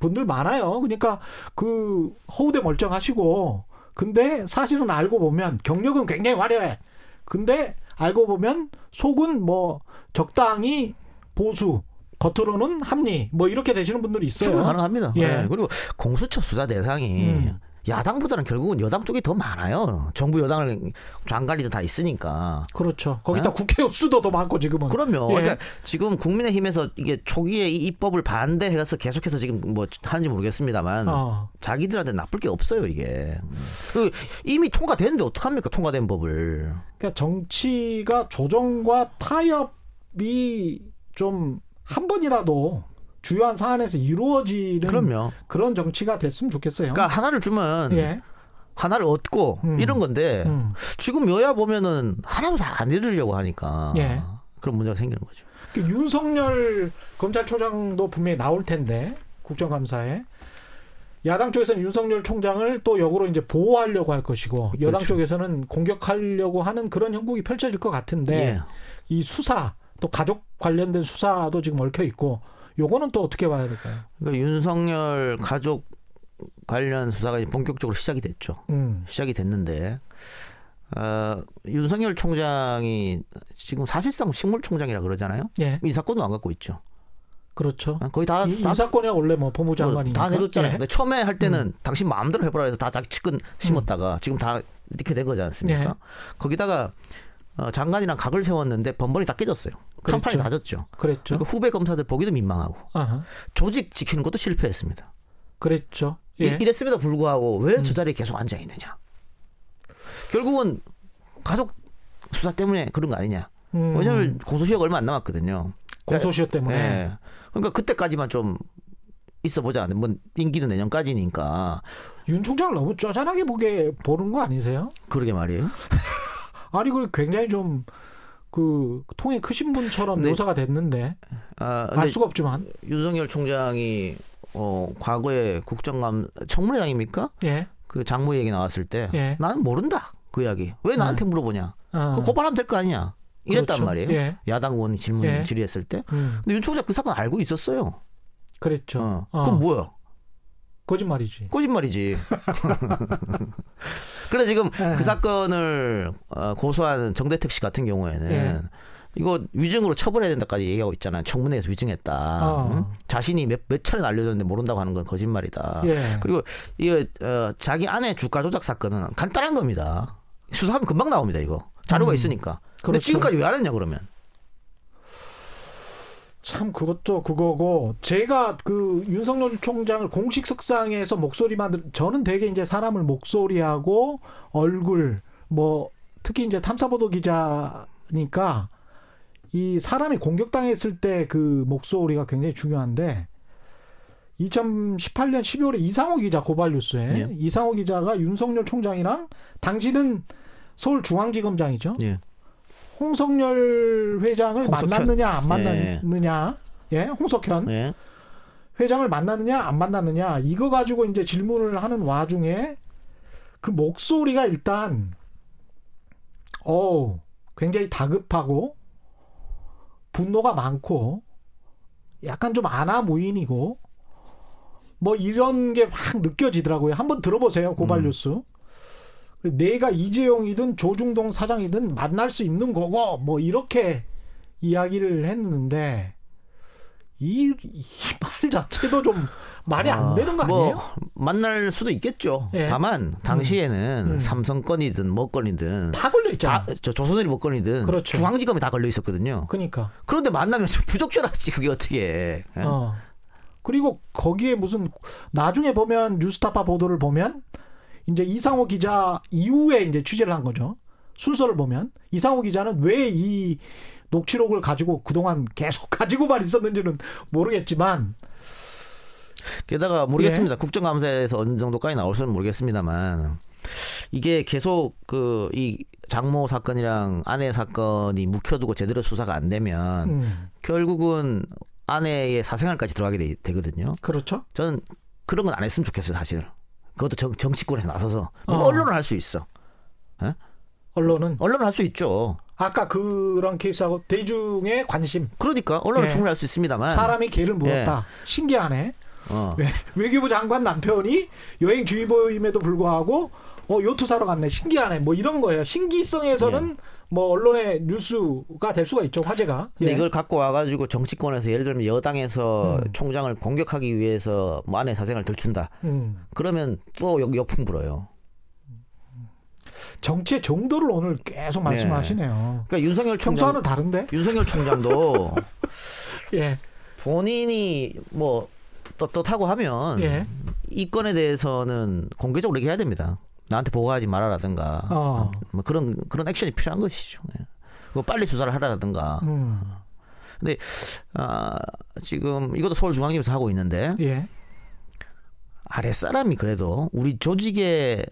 분들 많아요. 그러니까 그 허우대 멀쩡하시고 근데 사실은 알고 보면 경력은 굉장히 화려해. 근데 알고 보면 속은 뭐 적당히 보수, 겉으로는 합리 뭐 이렇게 되시는 분들이 있어요. 가능합니다. 예. 예. 그리고 공수처 수사 대상이 음. 야당보다는 결국은 여당 쪽이 더 많아요. 정부 여당을 장관리도 다 있으니까. 그렇죠. 거기다 어? 국회의원 수도 더 많고 지금은. 그럼요. 예. 그러니까 지금 국민의힘에서 이게 초기에 이 입법을 반대해서 계속해서 지금 뭐 하는지 모르겠습니다만 어. 자기들한테 나쁠 게 없어요 이게. 그 이미 통과됐는데 어떡합니까 통과된 법을. 그러니까 정치가 조정과 타협이 좀 한 번이라도 주요한 사안에서 이루어지는 그럼요. 그런 정치가 됐으면 좋겠어요. 그러니까 하나를 주면 예. 하나를 얻고 음. 이런 건데 음. 지금 여야 보면은 하나도 다 안 이루려고 하니까 예. 그런 문제가 생기는 거죠. 그 윤석열 검찰총장도 분명히 나올 텐데 국정감사에 야당 쪽에서는 윤석열 총장을 또 역으로 이제 보호하려고 할 것이고 여당 그렇죠. 쪽에서는 공격하려고 하는 그런 형국이 펼쳐질 것 같은데 예. 이 수사 또 가족 관련된 수사도 지금 얽혀 있고 요거는 또 어떻게 봐야 될까요? 그러니까 윤석열 가족 관련 수사가 이제 본격적으로 시작이 됐죠. 음. 시작이 됐는데 어, 윤석열 총장이 지금 사실상 식물총장이라 그러잖아요. 예. 이 사건도 안 갖고 있죠. 그렇죠. 어, 거의 다, 이, 이 다, 사건이 원래 뭐뭐 법무장관이니까 다 내줬잖아요. 예. 근데 처음에 할 때는 당신 마음대로 해보라 해서 다 자기 측근 심었다가 지금 다 이렇게 된 거지 않습니까? 예. 거기다가 어, 장관이랑 각을 세웠는데 번번이 다 깨졌어요. 칸판이 그랬죠. 다 졌죠. 그랬죠. 그러니까 후배 검사들 보기도 민망하고 아하. 조직 지키는 것도 실패했습니다. 그랬죠. 이- 예. 음. 이랬음에도 불구하고 왜 저 자리에 계속 앉아 있느냐? 결국은 가족 수사 때문에 그런 거 아니냐? 음. 왜냐하면 공소시효가 얼마 안 남았거든요. 공소시효 때문에 예. 그러니까 그때까지만 좀 있어 보자. 뭐 임기는 내년까지니까 윤 총장을 너무 쪼잔하게 보게 보는 거 아니세요? 그러게 말이에요. 아니 그 굉장히 좀 그 통에 크신 분처럼 네. 묘사가 됐는데 아, 알 수가 없지만 윤석열 총장이 어 과거에 국정감 청문회장입니까? 예. 그 장모 얘기 나왔을 때 예. 나는 모른다 그 이야기. 왜 나한테 물어보냐? 어. 그 고발하면 될 거 아니냐? 이랬단 그렇죠. 말이에요. 예. 야당 의원이 질문 예. 질의했을 때. 음. 근데 윤 총장 그 사건 알고 있었어요. 그랬죠. 어. 어. 그럼 뭐야? 거짓말이지. 거짓말이지. 그래 지금 예. 그 사건을 어, 고소한 정대택 씨 같은 경우에는 예. 이거 위증으로 처벌해야 된다까지 얘기하고 있잖아요. 청문회에서 위증했다. 어. 응? 자신이 몇, 몇 차례 알려줬는데 모른다고 하는 건 거짓말이다. 예. 그리고 이 어, 자기 아내 주가 조작 사건은 간단한 겁니다. 수사하면 금방 나옵니다. 이거 자료가 음. 있으니까. 근데 그렇죠. 지금까지 왜 안 했냐 그러면? 참 그것도 그거고 제가 그 윤석열 총장을 공식 석상에서 목소리만 들 저는 되게 이제 사람을 목소리하고 얼굴 뭐 특히 이제 탐사보도 기자니까 이 사람이 공격당했을 때 그 목소리가 굉장히 중요한데 2018년 12월에 이상호 기자 고발 뉴스에 예. 이상호 기자가 윤석열 총장이랑 당신은 서울중앙지검장이죠. 예. 홍석열 회장을 홍석현. 만났느냐 안 예. 만났느냐 예 홍석현 예. 회장을 만났느냐 안 만났느냐 이거 가지고 이제 질문을 하는 와중에 그 목소리가 일단 어 굉장히 다급하고 분노가 많고 약간 좀 아나무인이고 뭐 이런 게 확 느껴지더라고요. 한번 들어보세요 고발 음. 뉴스. 내가 이재용이든 조중동 사장이든 만날 수 있는 거고 뭐 이렇게 이야기를 했는데 이말 자체도 좀 말이 안 아, 되는 거 아니에요? 뭐 만날 수도 있겠죠. 예. 다만 당시에는 음. 삼성 건이든 뭐 건이든 다 걸려 있잖아. 다, 저 조선일보 뭐 건이든 그렇죠. 중앙지검에 다 걸려 있었거든요. 그러니까. 그런데 만나면 좀 부적절하지 그게 어떻게 해. 예? 어. 그리고 거기에 무슨 나중에 보면 뉴스타파 보도를 보면 이제 이상호 기자 이후에 이제 취재를 한 거죠. 순서를 보면 이상호 기자는 왜 이 녹취록을 가지고 그동안 계속 가지고만 있었는지는 모르겠지만 게다가 예. 모르겠습니다. 국정감사에서 어느 정도까지 나올지는 모르겠습니다만 이게 계속 그 이 장모 사건이랑 아내 사건이 묵혀두고 제대로 수사가 안 되면 음, 결국은 아내의 사생활까지 들어가게 되, 되거든요. 그렇죠. 저는 그런 건 안 했으면 좋겠어요, 사실. 그것도 정, 정치권에서 나서서 어. 언론을 할 수 있어. 언론은 언론을 할 수 있죠. 아까 그런 케이스하고 대중의 관심 그러니까 언론은 예. 충분히 할 수 있습니다만 사람이 개를 물었다. 신기하네. 어. 외- 외교부 장관 남편이 여행 주의보임에도 불구하고 어 요트 사러 갔네 신기하네 뭐 이런 거예요 신기성에서는 뭐 언론의 뉴스가 될 수가 있죠 화제가 근데 예. 이걸 갖고 와가지고 정치권에서 예를 들면 여당에서 음. 총장을 공격하기 위해서 뭐 안에 사생활 들춘다. 음. 그러면 또 역, 역풍 불어요. 정치의 정도를 오늘 계속 말씀하시네요 그러니까 윤석열 총장, 평소와는 다른데 윤석열 총장도 예 본인이 뭐 떳떳하고 하면 예. 이 건에 대해서는 공개적으로 얘기해야 됩니다. 나한테 보고하지 말아라든가 어. 뭐 그런 그런 액션이 필요한 것이죠. 예. 그거 빨리 수사를 하라든가. 음. 근데 아, 지금 이것도 서울중앙지에서 하고 있는데 예. 아랫 사람이 그래도 우리 조직의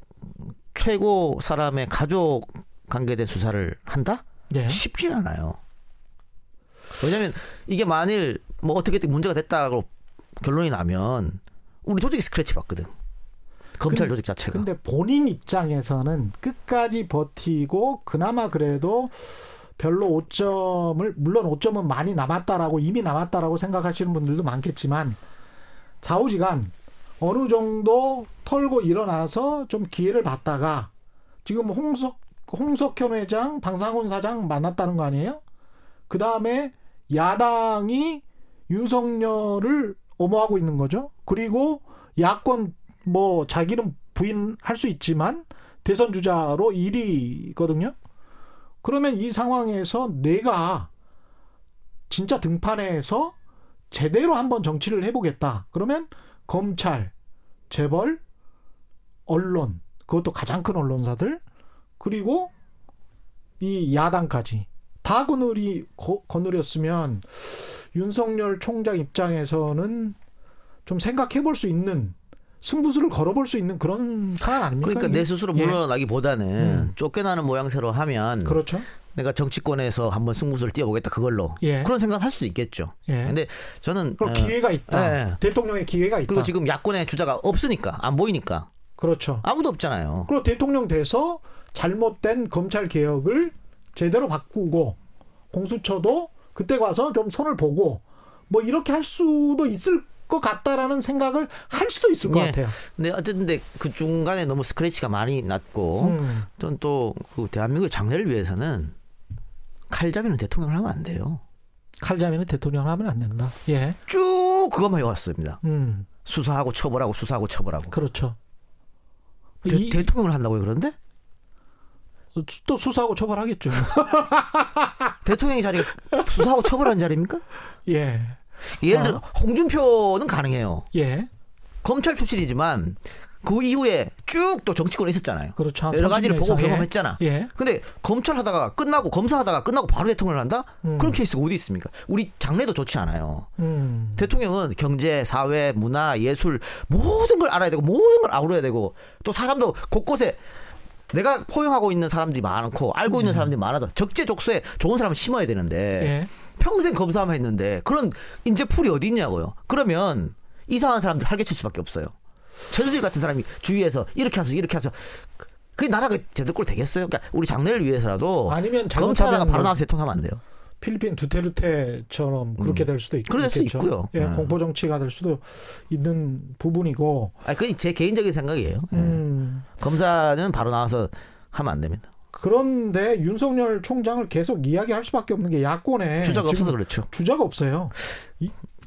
최고 사람의 가족 관계된 수사를 한다? 예. 쉽진 않아요. 왜냐면 이게 만일 뭐 어떻게 문제가 됐다고 결론이 나면 우리 조직이 스크래치 받거든. 검찰 근- 조직 자체가. 근데 본인 입장에서는 끝까지 버티고 그나마 그래도 별로 5점을 물론 5점은 많이 남았다라고 이미 남았다라고 생각하시는 분들도 많겠지만 좌우지간 어느 정도 털고 일어나서 좀 기회를 받다가 지금 홍석 홍석현 회장, 방상훈 사장 만났다는 거 아니에요? 그 다음에 야당이 윤석열을 엄호하고 있는 거죠. 그리고 야권 뭐 자기는 부인할 수 있지만 대선 주자로 1위거든요. 그러면 이 상황에서 내가 진짜 등판해서 제대로 한번 정치를 해보겠다. 그러면 검찰, 재벌, 언론, 그것도 가장 큰 언론사들, 그리고 이 야당까지 다 거느리 거, 거느렸으면 윤석열 총장 입장에서는 좀 생각해 볼 수 있는 승부수를 걸어볼 수 있는 그런 상황 아닙니까? 그러니까 이게? 내 스스로 예. 물러나기보다는 음. 쫓겨나는 모양새로 하면 그렇죠. 내가 정치권에서 한번 승부수를 띄워보겠다 그걸로 예. 그런 생각 할 수도 있겠죠. 예. 근데 저는 그럼 어, 기회가 있다. 예. 대통령의 기회가 있다. 그리고 지금 야권의 주자가 없으니까 안 보이니까 그렇죠. 아무도 없잖아요. 그리고 대통령 돼서 잘못된 검찰 개혁을 제대로 바꾸고 공수처도 그때 가서 좀 손을 보고 뭐 이렇게 할 수도 있을 것 같다라는 생각을 할 수도 있을 것 예. 같아요. 근데 어쨌든 그 중간에 너무 스크래치가 많이 났고 음. 또그 대한민국의 장래를 위해서는 칼잡이는 대통령을 하면 안 돼요. 칼자미는 대통령 하면 안 된다. 예. 쭉 그것만 해왔습니다. 음. 수사하고 처벌하고 수사하고 처벌하고 그렇죠. 대, 이- 대통령을 한다고요 그런데 또 수사하고 처벌하겠죠. 대통령의 자리가 수사하고 처벌하는 자리입니까? 예. 예를 어. 들어 홍준표는 가능해요. 예. 검찰 출신이지만 그 이후에 쭉 또 정치권에 있었잖아요. 그렇죠. 한 여러 가지를 30년 보고 이상. 예. 경험했잖아. 예. 근데 검찰 하다가 끝나고 검사하다가 끝나고 바로 대통령을 한다? 음. 그런 케이스가 어디 있습니까? 우리 장래도 좋지 않아요. 음. 대통령은 경제, 사회, 문화, 예술 모든 걸 알아야 되고 모든 걸 아우러야 되고 또 사람도 곳곳에 내가 포용하고 있는 사람들이 많고 알고 있는 사람들이 많아서 적재적소에 좋은 사람을 심어야 되는데 예. 평생 검사만 했는데 그런 인재 풀이 어디 있냐고요. 그러면 이상한 사람들 활개칠 수밖에 없어요. 최수진 같은 사람이 주위에서 이렇게 해서 이렇게 해서 그게 나라가 제대로 꼴 되겠어요? 그러니까 우리 장래를 위해서라도 아니면 검찰하다가 바로 나와서 대통령하면 안 돼요. 필리핀 두테르테처럼 그렇게 될 수도 있고 음. 그럴 수. 있고요. 예, 네. 공포 정치가 될 수도 있는 부분이고. 아, 그건 제 개인적인 생각이에요. 예. 음. 검사는 바로 나와서 하면 안 됩니다. 그런데 윤석열 총장을 계속 이야기할 수밖에 없는 게 야권에 주자가 없어서 그렇죠. 주자가 없어요.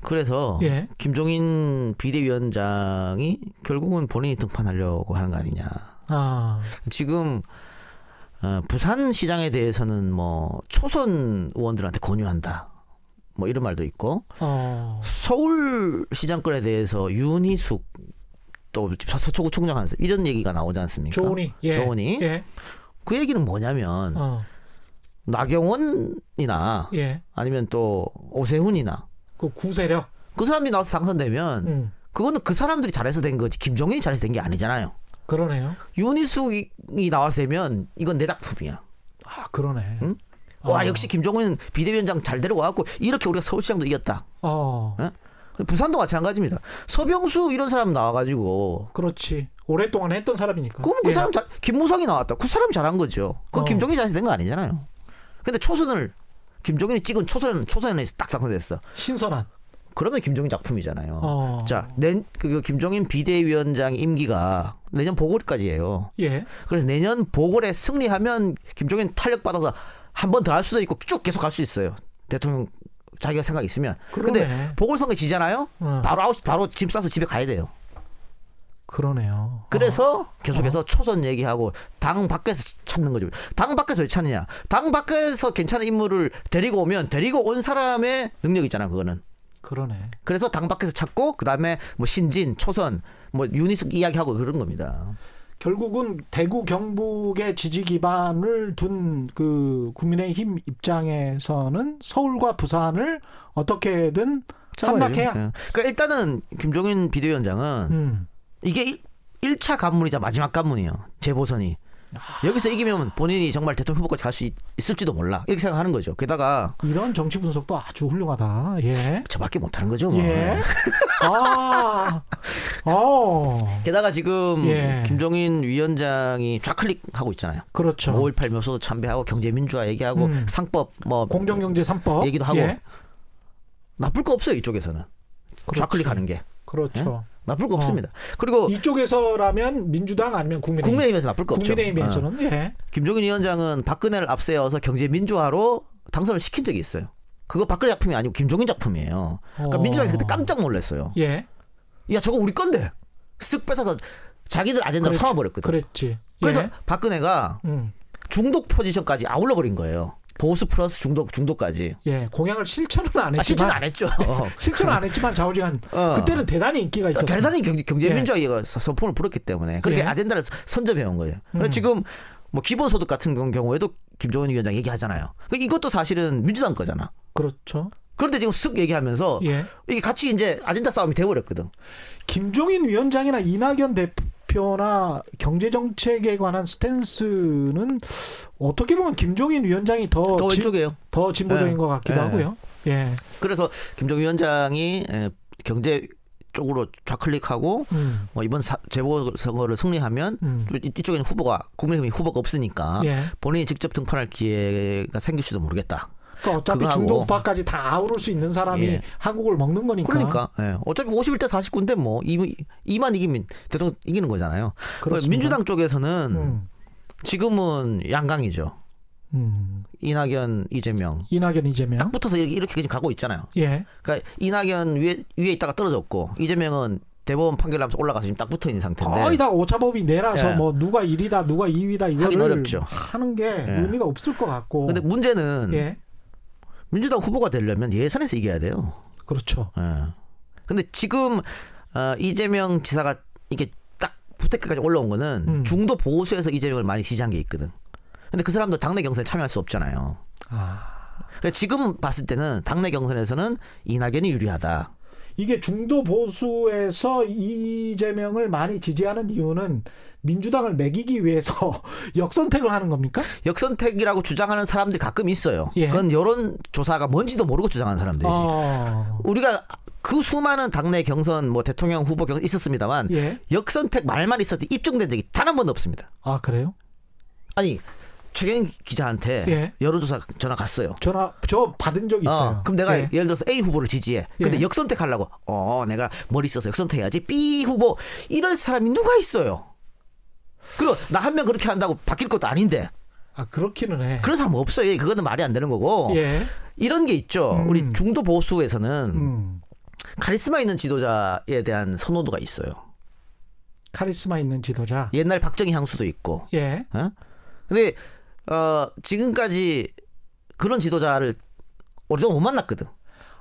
그래서 예. 김종인 비대위원장이 결국은 본인이 등판하려고 하는 거 아니냐. 아, 지금 어, 부산 시장에 대해서는 뭐 초선 의원들한테 권유한다. 뭐 이런 말도 있고 어, 서울 시장권에 대해서 윤희숙 또 서초구 총장 한 이런 얘기가 나오지 않습니까? 조은이, 예, 조은이? 예, 그 얘기는 뭐냐면 어, 나경원이나 예, 아니면 또 오세훈이나 그 구세력, 그 사람들이 나와서 당선되면 음, 그거는 그 사람들이 잘해서 된 거지 김종인이 잘해서 된 게 아니잖아요. 그러네요. 윤희숙이 나와서 되면 이건 내 작품이야. 아, 그러네. 응? 와 어. 역시 김종인 비대위원장 잘 데려와갖고 이렇게 우리가 서울시장도 이겼다. 어, 부산도 마찬가지입니다. 서병수 이런 사람 나와가지고 그렇지. 오랫동안 했던 사람이니까. 그럼 그 예. 사람 잘 김무성이 나왔다. 그 사람 잘한 거죠. 그 어. 김종인이 잘해서 된거 아니잖아요. 근데 초선을 김종인이 찍은 초선 초선에서 딱 당선됐어. 신선한. 그러면 김종인 작품이잖아요. 어. 자, 내, 그 김종인 비대위원장 임기가 내년 보궐까지예요. 예. 그래서 내년 보궐에 승리하면 김종인 탄력 받아서 한 번 더 할 수도 있고 쭉 계속 갈 수 있어요. 대통령 자기가 생각 이 있으면. 그러네. 근데 보궐선거 지잖아요. 어. 바로 아웃 바로 짐 싸서 집에 가야 돼요. 그러네요. 그래서 계속해서 초선 얘기하고 당 밖에서 찾는 거죠. 당 밖에서 왜 찾느냐? 당 밖에서 괜찮은 인물을 데리고 오면 데리고 온 사람의 능력 있잖아. 그거는. 그러네. 그래서 당 밖에서 찾고 그다음에 뭐 신진, 초선, 뭐 윤희숙 이야기하고 그런 겁니다. 결국은 대구 경북의 지지 기반을 둔 그 국민의힘 입장에서는 서울과 부산을 어떻게든 함락해야. 예. 그러니까 일단은 김종인 비대위원장은 음. 이게 1차 관문이자 마지막 관문이에요. 재보선이. 여기서 이기면 본인이 정말 대통령 후보까지 갈 수 있을지도 몰라. 이렇게 생각하는 거죠. 게다가 이런 정치 분석도 아주 훌륭하다. 예. 저밖에 못하는 거죠. 뭐. 예. 아. 어. 게다가 지금 예. 김종인 위원장이 좌클릭하고 있잖아요. 그렇죠. 5.18 묘소도 참배하고 경제민주화 얘기하고 음. 상법 뭐 공정경제 3법 얘기도 하고 예. 나쁠 거 없어요 이쪽에서는 그렇지. 좌클릭하는 게 그렇죠. 나쁠 거 없습니다. 그리고 이쪽에서라면 민주당 아니면 국민의힘. 국민의힘에서 나쁠 거 없죠. 어. 국민의힘에서는 예. 김종인 위원장은 박근혜를 앞세워서 경제 민주화로 당선을 시킨 적이 있어요. 그거 박근혜 작품이 아니고 김종인 작품이에요. 그러니까 어. 민주당에서 그때 깜짝 놀랐어요. 예. 야 저거 우리 건데 쓱 뺏어서 자기들 아젠다로. 삼아버렸거든. 그랬지. 그래서 예. 박근혜가 음. 중독 포지션까지 아울러 버린 거예요. 보수 플러스 중독 중독까지. 예, 공약을 실천은 안 했지만 아 실천 안 했죠. 실천은 안 했지만 좌우지간 어. 그때는 대단히 인기가 있었어요. 대단히 경제, 경제민주화가 서풍을 불었기 때문에 그렇게 예. 아젠다를 선점해 온 거예요. 그래서 음. 지금 뭐 기본소득 같은 경우에도 김종인 위원장 얘기하잖아요. 그 이것도 사실은 민주당 거잖아. 그렇죠. 그런데 지금 쓱 얘기하면서 예. 이게 같이 이제 아젠다 싸움이 돼버렸거든. 김종인 위원장이나 이낙연 대표 나 경제 정책에 관한 스탠스는 어떻게 보면 김종인 위원장이 더, 더 진- 왼쪽이에요. 더 진보적인 예. 것 같기도 예. 하고요. 예. 그래서 김종인 위원장이 에, 경제 쪽으로 좌클릭하고 음. 뭐 이번 사, 재보선거를 승리하면 음. 이쪽에는 후보가 국민의힘 후보가 없으니까 예. 본인이 직접 등판할 기회가 생길지도 모르겠다. 그러니까 어차피 중도파까지 다 아우를 수 있는 사람이 예. 한국을 먹는 거니까. 그러니까 예. 어차피 51대 49인데 뭐 이, 이만 이기면 대통령 이기는 거잖아요. 그렇습니다. 민주당 쪽에서는 음. 지금은 양강이죠. 음. 이낙연, 이재명 이낙연 이재명. 딱 붙어서 이렇게, 이렇게 지금 가고 있잖아요. 예. 그러니까 이낙연 위에 위에 있다가 떨어졌고 이재명은 대법원 판결 나면서 올라가서 지금 딱 붙어 있는 상태인데 거의 다 오차범위 내라서 예. 뭐 누가 1위다 누가 2위다 이거를 하긴 어렵죠. 하는 게 예. 의미가 없을 것 같고. 근데 문제는 예. 민주당 후보가 되려면 예선에서 이겨야 돼요. 그렇죠. 예. 근데 지금 어, 이재명 지사가 이게 딱 부택까지 올라온 거는 음. 중도 보수에서 이재명을 많이 지지한 게 있거든. 근데 그 사람도 당내 경선에 참여할 수 없잖아요. 아. 그래서 지금 봤을 때는 당내 경선에서는 이낙연이 유리하다. 이게 중도 보수에서 이재명을 많이 지지하는 이유는 민주당을 매기기 위해서 역선택을 하는 겁니까? 역선택이라고 주장하는 사람들이 가끔 있어요. 예. 그건 여론 조사가 뭔지도 모르고 주장하는 사람들이지. 어. 우리가 그 수많은 당내 경선 뭐 대통령 후보 경선 있었습니다만 예. 역선택 말만 있었지 입증된 적이 단 한 번도 없습니다. 아 그래요? 아니 최경 기자한테 예. 여론조사 전화 갔어요. 전화 저 받은 적 있어요. 어, 그럼 내가 예. 예. 를 들어서 A 후보를 지지해. 근데 예. 역선택하려고 어 내가 머리 써서 역선택해야지 B 후보 이럴 사람이 누가 있어요? 그리고 나 한 명 그렇게 한다고 바뀔 것도 아닌데 아 그렇기는 해. 그런 사람 없어요. 그거는 말이 안 되는 거고 예. 이런 게 있죠. 음. 우리 중도 보수에서는 음. 카리스마 있는 지도자에 대한 선호도가 있어요. 카리스마 있는 지도자. 옛날 박정희 향수도 있고. 예. 어? 근데 어 지금까지 그런 지도자를 오래동안 못 만났거든.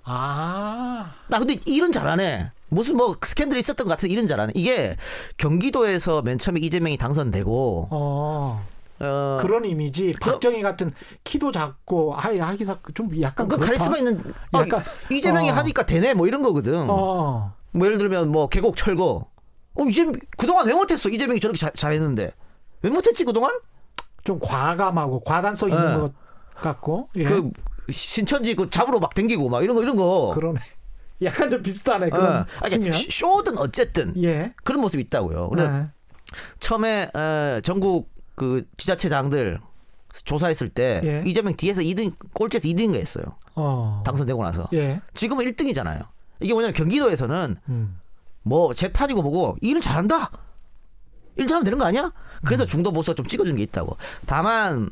아. 나 근데 일은 잘하네. 무슨 뭐 스캔들이 있었던 것 같은데 일은 잘하네. 이게 경기도에서 맨 처음에 이재명이 당선되고 어. 어 그런 이미지. 박정희 같은 키도 작고 아이 하기사 좀 약간 그. 카리스마 있는 아, 약간- 이재명이 어. 하니까 되네 뭐 이런 거거든. 어. 뭐 예를 들면 뭐 계곡 철거. 어 이제 그동안 왜 못했어? 이재명이 저렇게 잘, 잘했는데 왜 못했지 그동안? 좀 과감하고 과단성 있는 예. 것 같고. 예. 그 신천지 그 잡으러 막 댕기고 막 이런 거 이런 거. 그러네. 약간 좀 비슷하네 어. 그런 아니, 측면. 쇼- 쇼든 어쨌든 예. 그런 모습이 있다고요. 그래서 네. 처음에 어, 전국 그 지자체장들 조사했을 때 예. 이재명 뒤에서 2등 꼴찌에서 2등인가 했어요. 어. 당선되고 나서 예. 지금은 1등이잖아요. 이게 뭐냐면 경기도에서는 음. 뭐 재판이고 뭐고 일을 잘한다. 일 잘하면 되는 거 아니야? 그래서 중도 보수가 좀 찍어준 게 있다고. 다만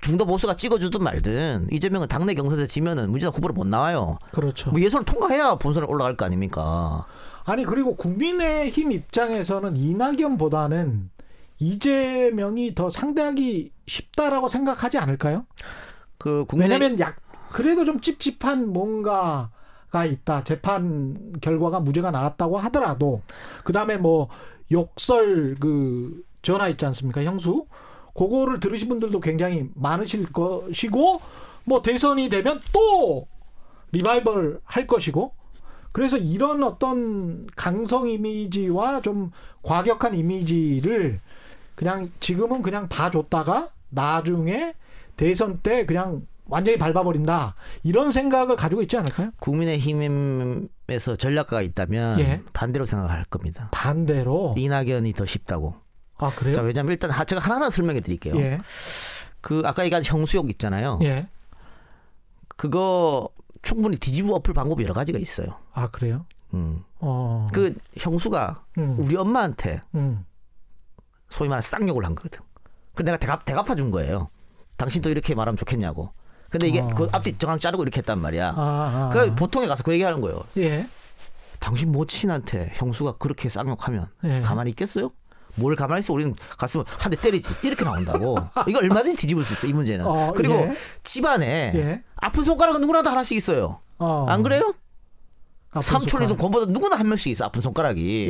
중도 보수가 찍어주든 말든 이재명은 당내 경선에서 지면은 문재인 후보로 못 나와요. 그렇죠. 뭐 예선을 통과해야 본선에 올라갈 거 아닙니까? 아니 그리고 국민의힘 입장에서는 이낙연보다는 이재명이 더 상대하기 쉽다라고 생각하지 않을까요? 그 국민의 왜냐하면 약 그래도 좀 찝찝한 뭔가가 있다. 재판 결과가 무죄가 나왔다고 하더라도 그 다음에 뭐 욕설 그 전화 있지 않습니까? 형수 그거를 들으신 분들도 굉장히 많으실 것이고 뭐 대선이 되면 또 리바이벌 할 것이고 그래서 이런 어떤 강성 이미지와 좀 과격한 이미지를 그냥 지금은 그냥 봐줬다가 나중에 대선 때 그냥 완전히 밟아버린다 이런 생각을 가지고 있지 않을까요? 국민의힘에서 전략가가 있다면 예. 반대로 생각할 겁니다. 반대로 이낙연이 더 쉽다고. 아 그래요? 자, 왜냐면 일단 하- 제가 하나하나 설명해 드릴게요. 예, 그 아까 얘기한 형수욕 있잖아요. 예. 그거 충분히 뒤집어 엎을 방법이 여러 가지가 있어요. 아 그래요? 음. 어, 그 형수가 음, 우리 엄마한테 음. 소위 말해 쌍욕을 한 거거든. 그래 내가 대갚 대갚아 준 거예요. 당신도 이렇게 말하면 좋겠냐고. 근데 이게 어. 그 앞뒤 정확 자르고 이렇게 했단 말이야. 아, 아, 그 보통에 가서 그 얘기하는 거예요. 예, 당신 모친한테 형수가 그렇게 쌍욕하면 예. 가만히 있겠어요? 뭘 가만히 있어? 우리는 갔으면 한 대 때리지. 이렇게 나온다고. 이거 얼마든지 뒤집을 수 있어, 이 문제는. 어, 그리고 예. 집안에 예. 아픈 손가락은 누구나 다 하나씩 있어요. 어. 안 그래요? 삼촌이든. 권보다 누구나 한 명씩 있어, 아픈 손가락이.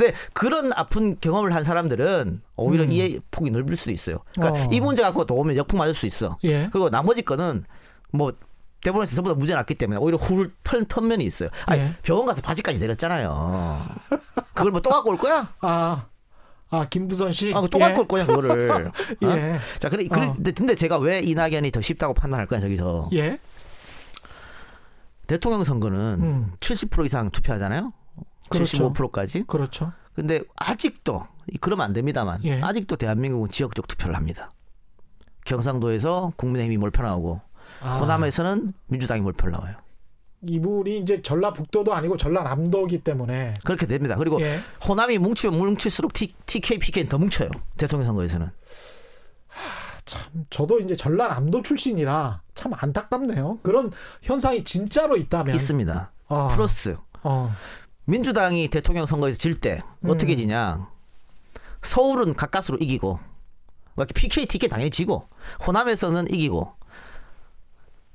예. 근데 그런 아픈 경험을 한 사람들은 오히려 음. 이해 폭이 넓을 수도 있어요. 그러니까 어. 이 문제 갖고 도우면 역풍 맞을 수 있어. 예. 그리고 나머지 거는 뭐 대본에서 전부 다 무죄 났기 때문에 오히려 훌 턴, 턴 면이 있어요. 아니, 예. 병원 가서 바지까지 내렸잖아요. 그걸 뭐 또 갖고 올 거야? 아, 아 김부선 씨. 아, 또 예. 갖고 올 거야, 그거를. 어? 예. 자, 그래, 어. 그래, 근데, 근데 제가 왜 이낙연이 더 쉽다고 판단할 거야, 저기서. 예. 대통령 선거는 음. 70% 이상 투표하잖아요? 그렇죠. 75%까지. 그렇죠. 근데 아직도, 그러면 안 됩니다만, 예. 아직도 대한민국은 지역적 투표를 합니다. 경상도에서 국민의힘이 몰표 나오고, 아, 호남에서는 민주당이 몰표를 나와요. 이분이 이제 전라북도도 아니고 전라남도이기 때문에 그렇게 됩니다. 그리고 예. 호남이 뭉치면 뭉칠수록 T, TK, PK는 더 뭉쳐요. 대통령 선거에서는. 참 저도 이제 전라남도 출신이라 참 안타깝네요. 그런 현상이 진짜로 있다면 있습니다. 아, 플러스 어. 민주당이 대통령 선거에서 질때 음. 어떻게 지냐? 서울은 가까스로 이기고 뭐 이렇게 PK, TK 당연히 지고 호남에서는 이기고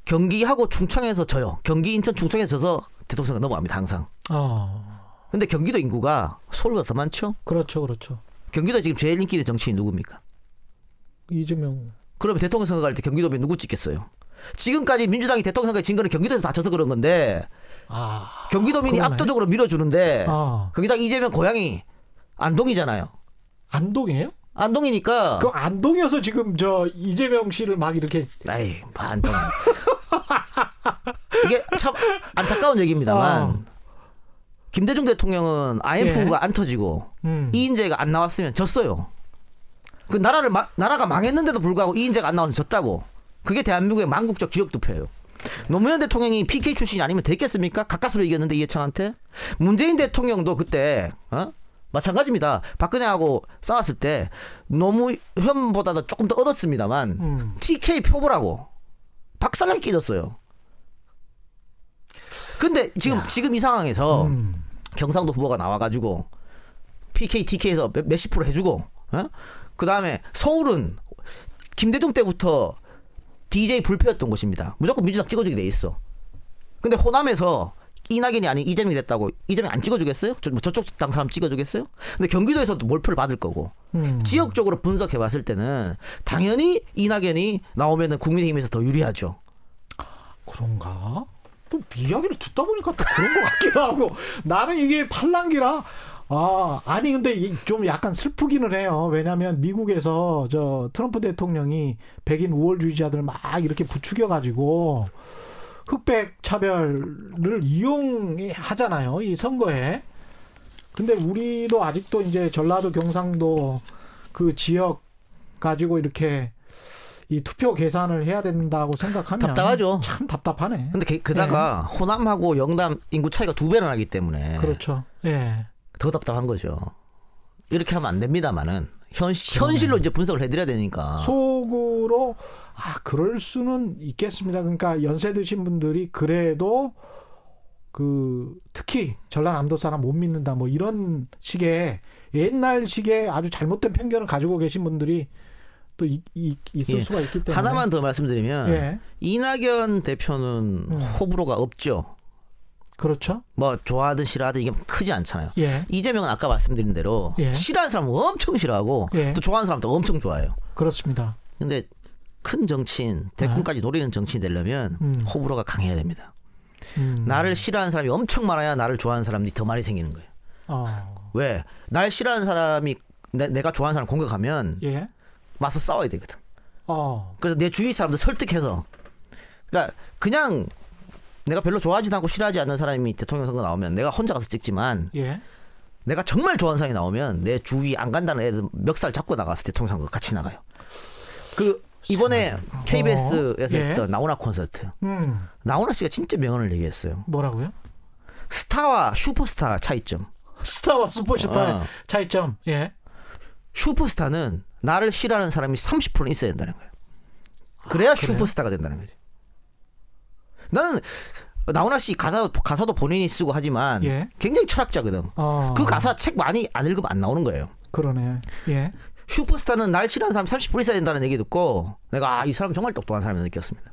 경기하고 충청에서 져요. 경기, 인천, 충청에서 져서 대통령 선거 넘어갑니다. 항상. 어. 근데 경기도 인구가 서울보다 더 많죠? 그렇죠. 그렇죠. 경기도 지금 제일 인기 있는 정치인 누굽니까? 이재명 그러면 대통령 선거 갈 때 경기도면 누구 찍겠어요? 지금까지 민주당이 대통령 선거에 진 거는 경기도에서 다쳐서 그런 건데 아. 경기도민이 그러네. 압도적으로 밀어주는데 아. 거기다 이재명 고향이 안동이잖아요. 안동이에요? 안동이니까 그 안동이어서 지금 저 이재명 씨를 막 이렇게 아이 뭐 안동 이게 참 안타까운 얘기입니다만 어. 김대중 대통령은 IMF가 안 터지고 음. 이인재가 안 나왔으면 졌어요. 그 나라를 마- 나라가 망했는데도 불구하고 이인재가 안 나와서 졌다고. 그게 대한민국의 망국적 지역 투표예요. 노무현 대통령이 PK 출신이 아니면 됐겠습니까? 가까스로 이겼는데 이해창한테. 문재인 대통령도 그때 어? 마찬가지입니다. 박근혜하고 싸웠을 때 노무현보다도 조금 더 얻었습니다만 음. TK 표보라고 박살나게 깨졌어요. 근데 지금 지금 이 상황에서 음. 경상도 후보가 나와가지고 PK, TK에서 몇, 몇십 프로 해주고, 어? 그 다음에 서울은 김대중 때부터 DJ 불패였던 곳입니다. 무조건 민주당 찍어주게 돼 있어. 근데 호남에서 이낙연이 아닌 이재명이 됐다고 이재명 안 찍어주겠어요? 저, 뭐 저쪽 당 사람 찍어주겠어요? 근데 경기도에서도 몰표를 받을 거고 음. 지역적으로 분석해 봤을 때는 당연히 이낙연이 나오면은 국민의힘에서 더 유리하죠. 그런가? 또 이야기를 듣다 보니까 또 그런 것 같기도 하고 나는 이게 팔랑기라 아 아니 근데 이- 좀 약간 슬프기는 해요 왜냐하면 미국에서 저 트럼프 대통령이 백인 우월주의자들 막 이렇게 부추겨 가지고 흑백 차별을 이용하잖아요 이 선거에 근데 우리도 아직도 이제 전라도 경상도 그 지역 가지고 이렇게 이 투표 계산을 해야 된다고 생각하면 답답하죠. 참 답답하네. 근데 게, 게다가 호남하고 영남 인구 차이가 두 배나 나기 때문에 그렇죠. 예. 더 답답한 거죠. 이렇게 하면 안 됩니다만은 현, 현실로 이제 분석을 해드려야 되니까. 속으로 아 그럴 수는 있겠습니다. 그러니까 연세 드신 분들이 그래도 그 특히 전라남도 사람 못 믿는다 뭐 이런 식의 옛날식의 아주 잘못된 편견을 가지고 계신 분들이 또 이, 이, 있을 예. 수가 있기 때문에 하나만 더 말씀드리면 예 이낙연 대표는 음. 호불호가 없죠. 그렇죠 뭐 좋아하든 싫어하든 이게 크지 않잖아요. 예 이재명은 아까 말씀드린 대로 예. 싫어하는 사람은 엄청 싫어하고 예. 또 좋아하는 사람도 엄청 좋아해요. 그렇습니다. 근데 큰 정치인 대권까지 노리는 정치인 되려면 네. 음. 호불호가 강해야 됩니다. 음. 나를 싫어하는 사람이 엄청 많아야 나를 좋아하는 사람들이 더 많이 생기는 거예요. 어. 왜? 날 싫어하는 사람이 내, 가 좋아하는 사람 공격하면 예. 맞서 싸워야 되거든. 어. 그래서 내 주위 사람들 설득해서 그러니까 그냥 내가 별로 좋아하지도 않고 싫어하지 않는 사람이 대통령 선거 나오면 내가 혼자 가서 찍지만 예. 내가 정말 좋아하는 사람이 나오면 내 주위 안 간다는 애들 멱살 잡고 나가서 대통령 선거 같이 나가요. 그 이번에 KBS에서 예. 했던 나훈아 콘서트 음. 나훈아 씨가 진짜 명언을 얘기했어요. 뭐라고요? 스타와 슈퍼스타 차이점. 스타와 슈퍼스타의 어. 차이점. 예. 슈퍼스타는 나를 싫어하는 사람이 30% 있어야 된다는 거예요. 그래야 아? 슈퍼스타가 된다는 거지. 나는 나훈아 씨 가사 가사도 본인이 쓰고 하지만 예. 굉장히 철학자거든. 어. 그 가사 책 많이 안 읽으면 안 나오는 거예요. 그러네. 예. 슈퍼스타는 날 싫어하는 사람 30% 있어야 된다는 얘기 듣고 내가 아, 이 사람 정말 똑똑한 사람이 느꼈습니다.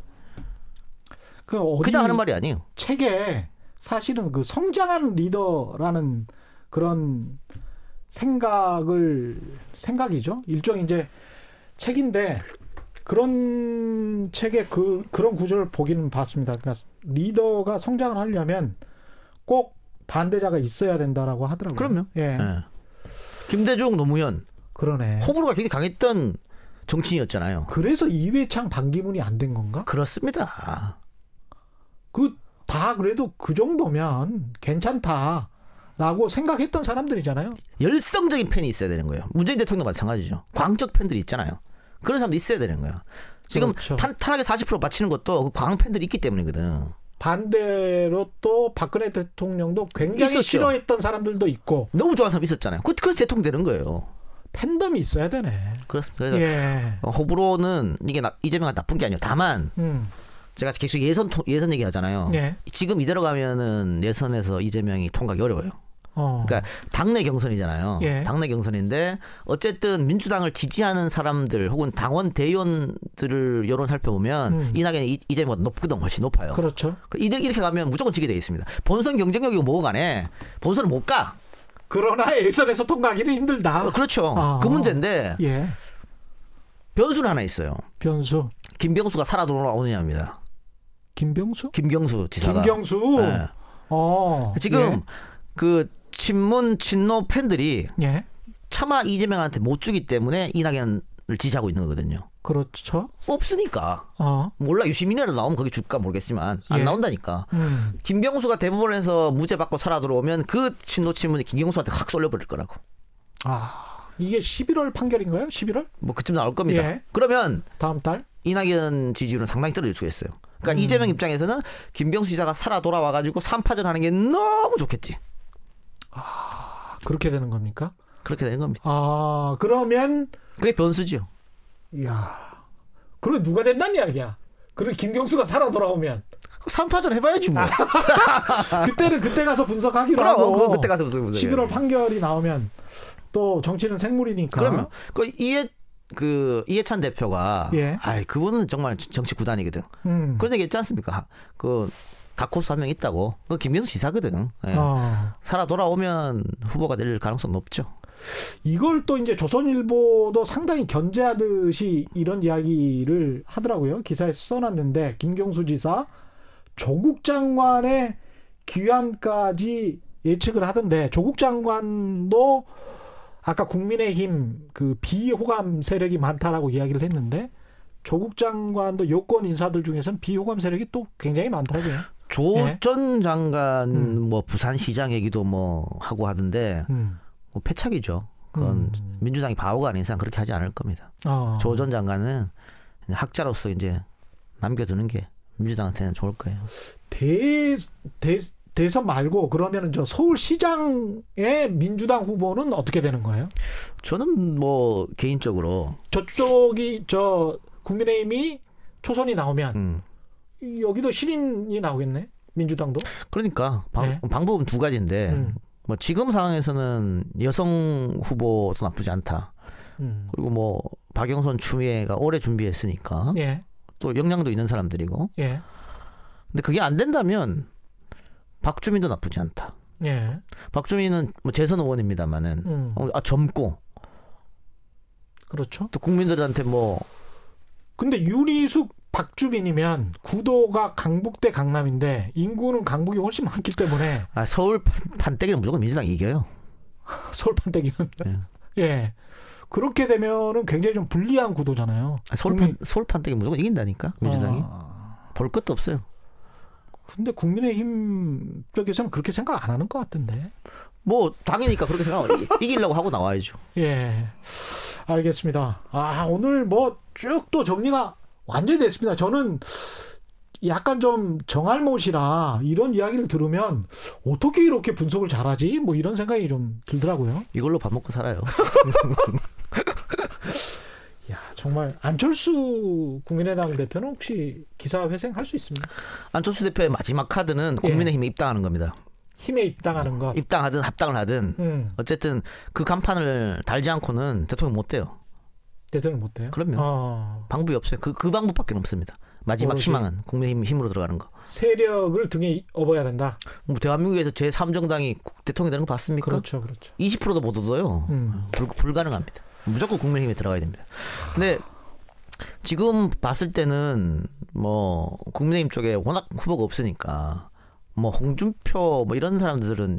그 그냥 하는 말이 아니에요. 책에 사실은 그 성장한 리더라는 그런 생각을 생각이죠. 일종 이제 책인데 그런 책에 그 그런 구조를 보기는 봤습니다. 그러니까 리더가 성장을 하려면 꼭 반대자가 있어야 된다라고 하더라고요. 그럼요. 예. 예. 김대중, 노무현 그러네. 호불호가 굉장히 강했던 정치인이었잖아요. 그래서 이회창 반기문이 안 된 건가? 그렇습니다. 그 다 그래도 그 정도면 괜찮다 라고 생각했던 사람들이잖아요. 열성적인 팬이 있어야 되는 거예요. 문재인 대통령 마찬가지죠. 광적 팬들이 있잖아요. 그런 사람도 있어야 되는 거예요. 지금 그렇죠. 탄, 탄핵에 40% 바치는 것도 그 광 팬들이 있기 때문이거든. 반대로 또 박근혜 대통령도 굉장히 있었죠. 싫어했던 사람들도 있고 너무 좋아하는 사람 있었잖아요. 그- 그래서 대통령 되는 거예요. 팬덤이 있어야 되네. 그렇습니다. 그래서 예. 어, 호불호는 이게 나, 이재명한테 나쁜 게 아니에요. 다만 음. 제가 계속 예선 토- 예선 얘기하잖아요. 예. 지금 이대로 가면은 예선에서 이재명이 통과하기 어려워요. 어. 그러니까 당내 경선이잖아요. 예. 당내 경선인데 어쨌든 민주당을 지지하는 사람들 혹은 당원 대의원들을 여론 살펴보면 음. 이낙연이 이- 이재명보다 높거든 훨씬 높아요. 그렇죠. 이들 이렇게 가면 무조건 지게 돼 있습니다. 본선 경쟁력이고 뭐고 간에 본선을 못 가. 그러나 예선에서 통과하기는 힘들다. 어, 그렇죠. 아. 그 문제인데 예. 변수는 하나 있어요. 변수. 김병수가 살아 돌아오느냐입니다. 김병수? 김경수 지사가. 김경수. 네. 어. 지금 그 친문 친노 팬들이 예. 예. 차마 이재명한테 못 주기 때문에 이낙연을 지지하고 있는 거거든요. 그렇죠. 없으니까 어. 몰라 유시민이라도 나오면 거기 줄까 모르겠지만 안 예. 나온다니까. 음. 김경수가 대법원에서 무죄 받고 살아 들어오면 그 친노 친문이 김경수한테 확 쏠려버릴 거라고. 아. 이게 11월 판결인가요? 11월? 뭐 그쯤 나올 겁니다. 예. 그러면 다음 달? 이낙연 지지율은 상당히 떨어질 수가 있어요. 그러니까 음. 이재명 입장에서는 김경수 지사가 살아 돌아와가지고 3파전 하는 게 너무 좋겠지. 그렇게 되는 겁니까? 그렇게 되는 겁니다. 아, 그러면 그게 변수죠. 이야. 그럼 누가 된다는 이야기야? 그리고 김경수가 살아 돌아오면 3파전 해봐야지 뭐. 그때는 그때 가서 분석하기로 그럼 하고 그건 그때 가서 무슨 11월 판결이 나오면 또 정치는 생물이니까. 그러면 그 이해 그 이해찬 대표가 예. 아이 그분은 정말 정치 구단이거든. 음. 그런 얘기 있지 않습니까? 그 다코스 한 명 있다고. 그 김경수 지사거든. 예. 어. 살아 돌아오면 후보가 될 가능성 높죠. 이걸 또 이제 조선일보도 상당히 견제하듯이 이런 이야기를 하더라고요. 기사에 써놨는데 김경수 지사 조국 장관의 귀환까지 예측을 하던데 조국 장관도 아까 국민의힘 그 비호감 세력이 많다라고 이야기를 했는데 조국 장관도 여권 인사들 중에서는 비호감 세력이 또 굉장히 많더라고요. 조 예. 전 장관 음. 뭐 부산시장 얘기도 뭐 하고 하던데 음. 뭐 패착이죠. 그건 음. 민주당이 바보가 아닌 이상 그렇게 하지 않을 겁니다. 어. 조전 장관은 학자로서 이제 남겨두는 게 민주당한테는 좋을 거예요. 대, 대, 대선 말고 그러면은 저 서울시장의 민주당 후보는 어떻게 되는 거예요? 저는 뭐 개인적으로 저쪽이 저 국민의힘이 초선이 나오면 음, 여기도 신인이 나오겠네. 민주당도. 그러니까 방, 네. 방법은 두 가지인데 음, 뭐 지금 상황에서는 여성 후보도 나쁘지 않다. 음. 그리고 뭐 박영선 추미애가 오래 준비했으니까 예, 또 역량도 있는 사람들이고 예, 근데 그게 안 된다면 박주민도 나쁘지 않다. 예. 박주민은 뭐 재선 의원입니다만은 음, 어, 아 젊고 그렇죠. 또 국민들한테 뭐 근데 윤희숙 박주민이면 구도가 강북 대 강남인데 인구는 강북이 훨씬 많기 때문에 아, 서울 판- 판때기는 무조건 민주당 이겨요. 서울 판때기는 예. 예 그렇게 되면은 굉장히 좀 불리한 구도잖아요. 아, 서울 판 서울 판때기 무조건 이긴다니까 민주당이 아, 볼 것도 없어요. 근데 국민의힘 쪽에서는 그렇게 생각 안 하는 것 같은데. 뭐 당이니까 그렇게 생각하면 이- 이기려고 하고 나와야죠. 예. 알겠습니다. 아, 오늘 뭐 쭉 또 정리가 완전히 됐습니다. 저는 약간 좀 정알못이라 이런 이야기를 들으면 어떻게 이렇게 분석을 잘하지? 뭐 이런 생각이 좀 들더라고요. 이걸로 밥 먹고 살아요. 야, 정말 안철수 국민의당 대표는 혹시 기사 회생할 수 있습니다. 안철수 대표의 마지막 카드는 국민의힘에 입당하는 겁니다. 힘에 입당하는 것. 입당하든 합당을 하든 음, 어쨌든 그 간판을 달지 않고는 대통령 못 돼요. 대통령 못 돼요. 그럼요. 어, 방법이 없어요. 그, 그 방법밖에 없습니다. 마지막 오로지. 희망은 국민의힘 힘으로 들어가는 거. 세력을 등에 업어야 된다. 뭐 대한민국에서 제 3정당이 대통령 되는 거 봤습니까? 그렇죠, 그렇죠. 20%도 못 얻어요. 음. 불, 불가능합니다. 무조건 국민의힘에 들어가야 됩니다. 근데 지금 봤을 때는 뭐 국민의힘 쪽에 워낙 후보가 없으니까 뭐 홍준표 뭐 이런 사람들은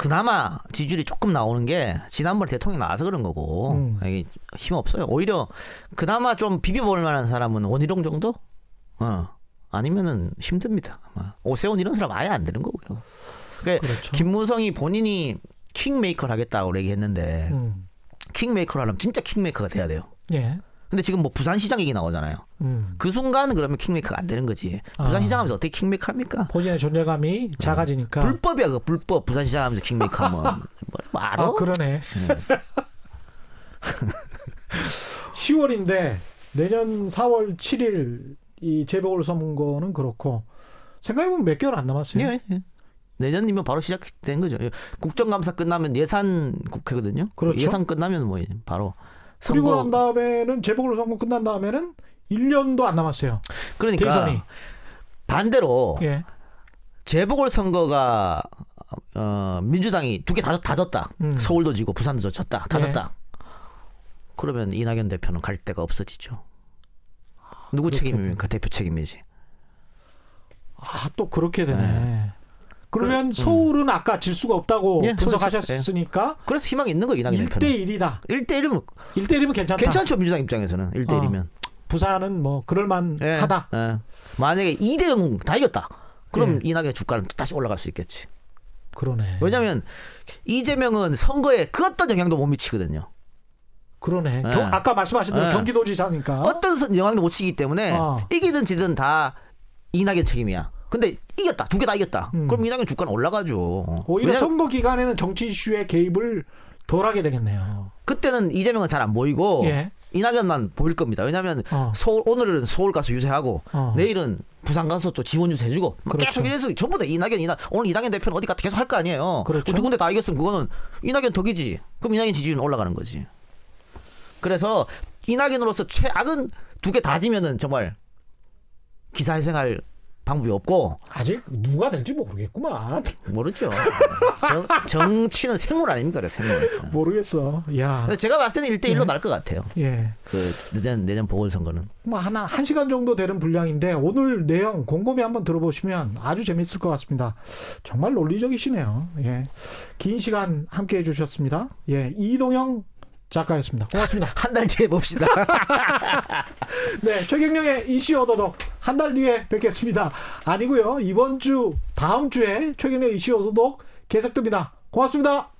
그나마 지지율이 조금 나오는 게 지난번에 대통령 나와서 그런 거고 음. 이게 힘 없어요. 오히려 그나마 좀 비벼볼 만한 사람은 원희룡 정도? 어. 아니면은 힘듭니다. 아마 오세훈 이런 사람 아예 안 되는 거고요. 그러니까 그렇죠. 김무성이 본인이 킹메이커를 하겠다고 얘기했는데 음. 킹메이커를 하려면 진짜 킹메이커가 돼야 돼요. 예. 근데 지금 뭐 부산시장 얘기 나오잖아요. 음. 그 순간은 그러면 킹메이커가 안 되는 거지. 아. 부산시장 하면서 어떻게 킹메이커 합니까? 본인의 존재감이 작아지니까. 불법이야 그 불법 부산시장 하면서 킹메이커 하면 뭐, 뭐 알아? 아, 그러네. 10월인데 내년 4월 7일 이 재보궐 선거는 그렇고 생각해보면 몇 개월 안 남았어요. 예, 예. 내년이면 바로 시작된 거죠. 예. 국정감사 끝나면 예산 국회거든요. 그렇죠. 예산 끝나면 뭐 바로 그리고 난 다음에는 재보궐 선거 끝난 다음에는 1년도 안 남았어요. 그러니까 대선이. 반대로 예. 재보궐 선거가 어, 민주당이 두 개다다 졌다. 음. 서울도 지고 부산도 졌다. 다 네. 졌다. 그러면 이낙연 대표는 갈 데가 없어지죠. 누구 그렇게 책임입니까? 대표 책임이지. 아, 또 그렇게 되네. 그러면 그, 음. 서울은 아까 질 수가 없다고 예, 분석하셨으니까 그래서 희망이 있는 거 이낙연 1대 대표는. 1이다. 1대 1이면 1대 1이면 괜찮다. 괜찮죠 민주당 입장에서는 1대 1이면. 부산은 뭐 그럴만 예, 하다. 예. 만약에 2대 0 다 이겼다. 그럼 예. 이낙연 주가는 또 다시 올라갈 수 있겠지. 그러네. 왜냐하면 이재명은 선거에 그 어떤 영향도 못 미치거든요. 그러네. 예. 경- 아까 말씀하신 대로 예. 경기도지사니까. 어떤 선- 영향도 못 치기 때문에 어. 이기든 지든 다 이낙연 책임이야. 근데 이겼다. 두 개 다 이겼다. 음. 그럼 이낙연 주가는 올라가죠. 오히려 왜냐면 선거 기간에는 정치 이슈에 개입을 덜 하게 되겠네요. 그때는 이재명은 잘 안 보이고 예. 이낙연만 보일 겁니다. 왜냐하면 어. 서울 오늘은 서울 가서 유세하고 어. 내일은 부산 가서 또 지원 유세 해주고 막 그렇죠. 계속 이래서 전부 다 이낙연 이낙 오늘 이낙연 대표는 어디 갔다 계속 할 거 아니에요. 그렇죠. 두 군데 다 이겼으면 그거는 이낙연 덕이지. 그럼 이낙연 지지율은 올라가는 거지. 그래서 이낙연으로서 최악은 두 개 다 지면은 정말 기사회생할 방법이 없고 아직 누가 될지 모르겠구만. 모르죠. 정, 정치는 생물 아닙니까? 그래, 생물. 모르겠어. 야. 근데 제가 봤을 때는 1대1로 네. 날것 같아요. 예. 그 내년 내년 보궐선거는. 뭐 하나 한 시간 정도 되는 분량인데 오늘 내용 곰곰이 한번 들어보시면 아주 재밌을 것 같습니다. 정말 논리적이시네요. 예. 긴 시간 함께 해주셨습니다. 예. 이동영 작가였습니다. 고맙습니다. 한 달 뒤에 봅시다. 네. 최경령의 이슈 오도독 한달 뒤에 뵙겠습니다. 아니고요. 이번 주 다음 주에 최경령 이슈 오도독 계속됩니다. 고맙습니다.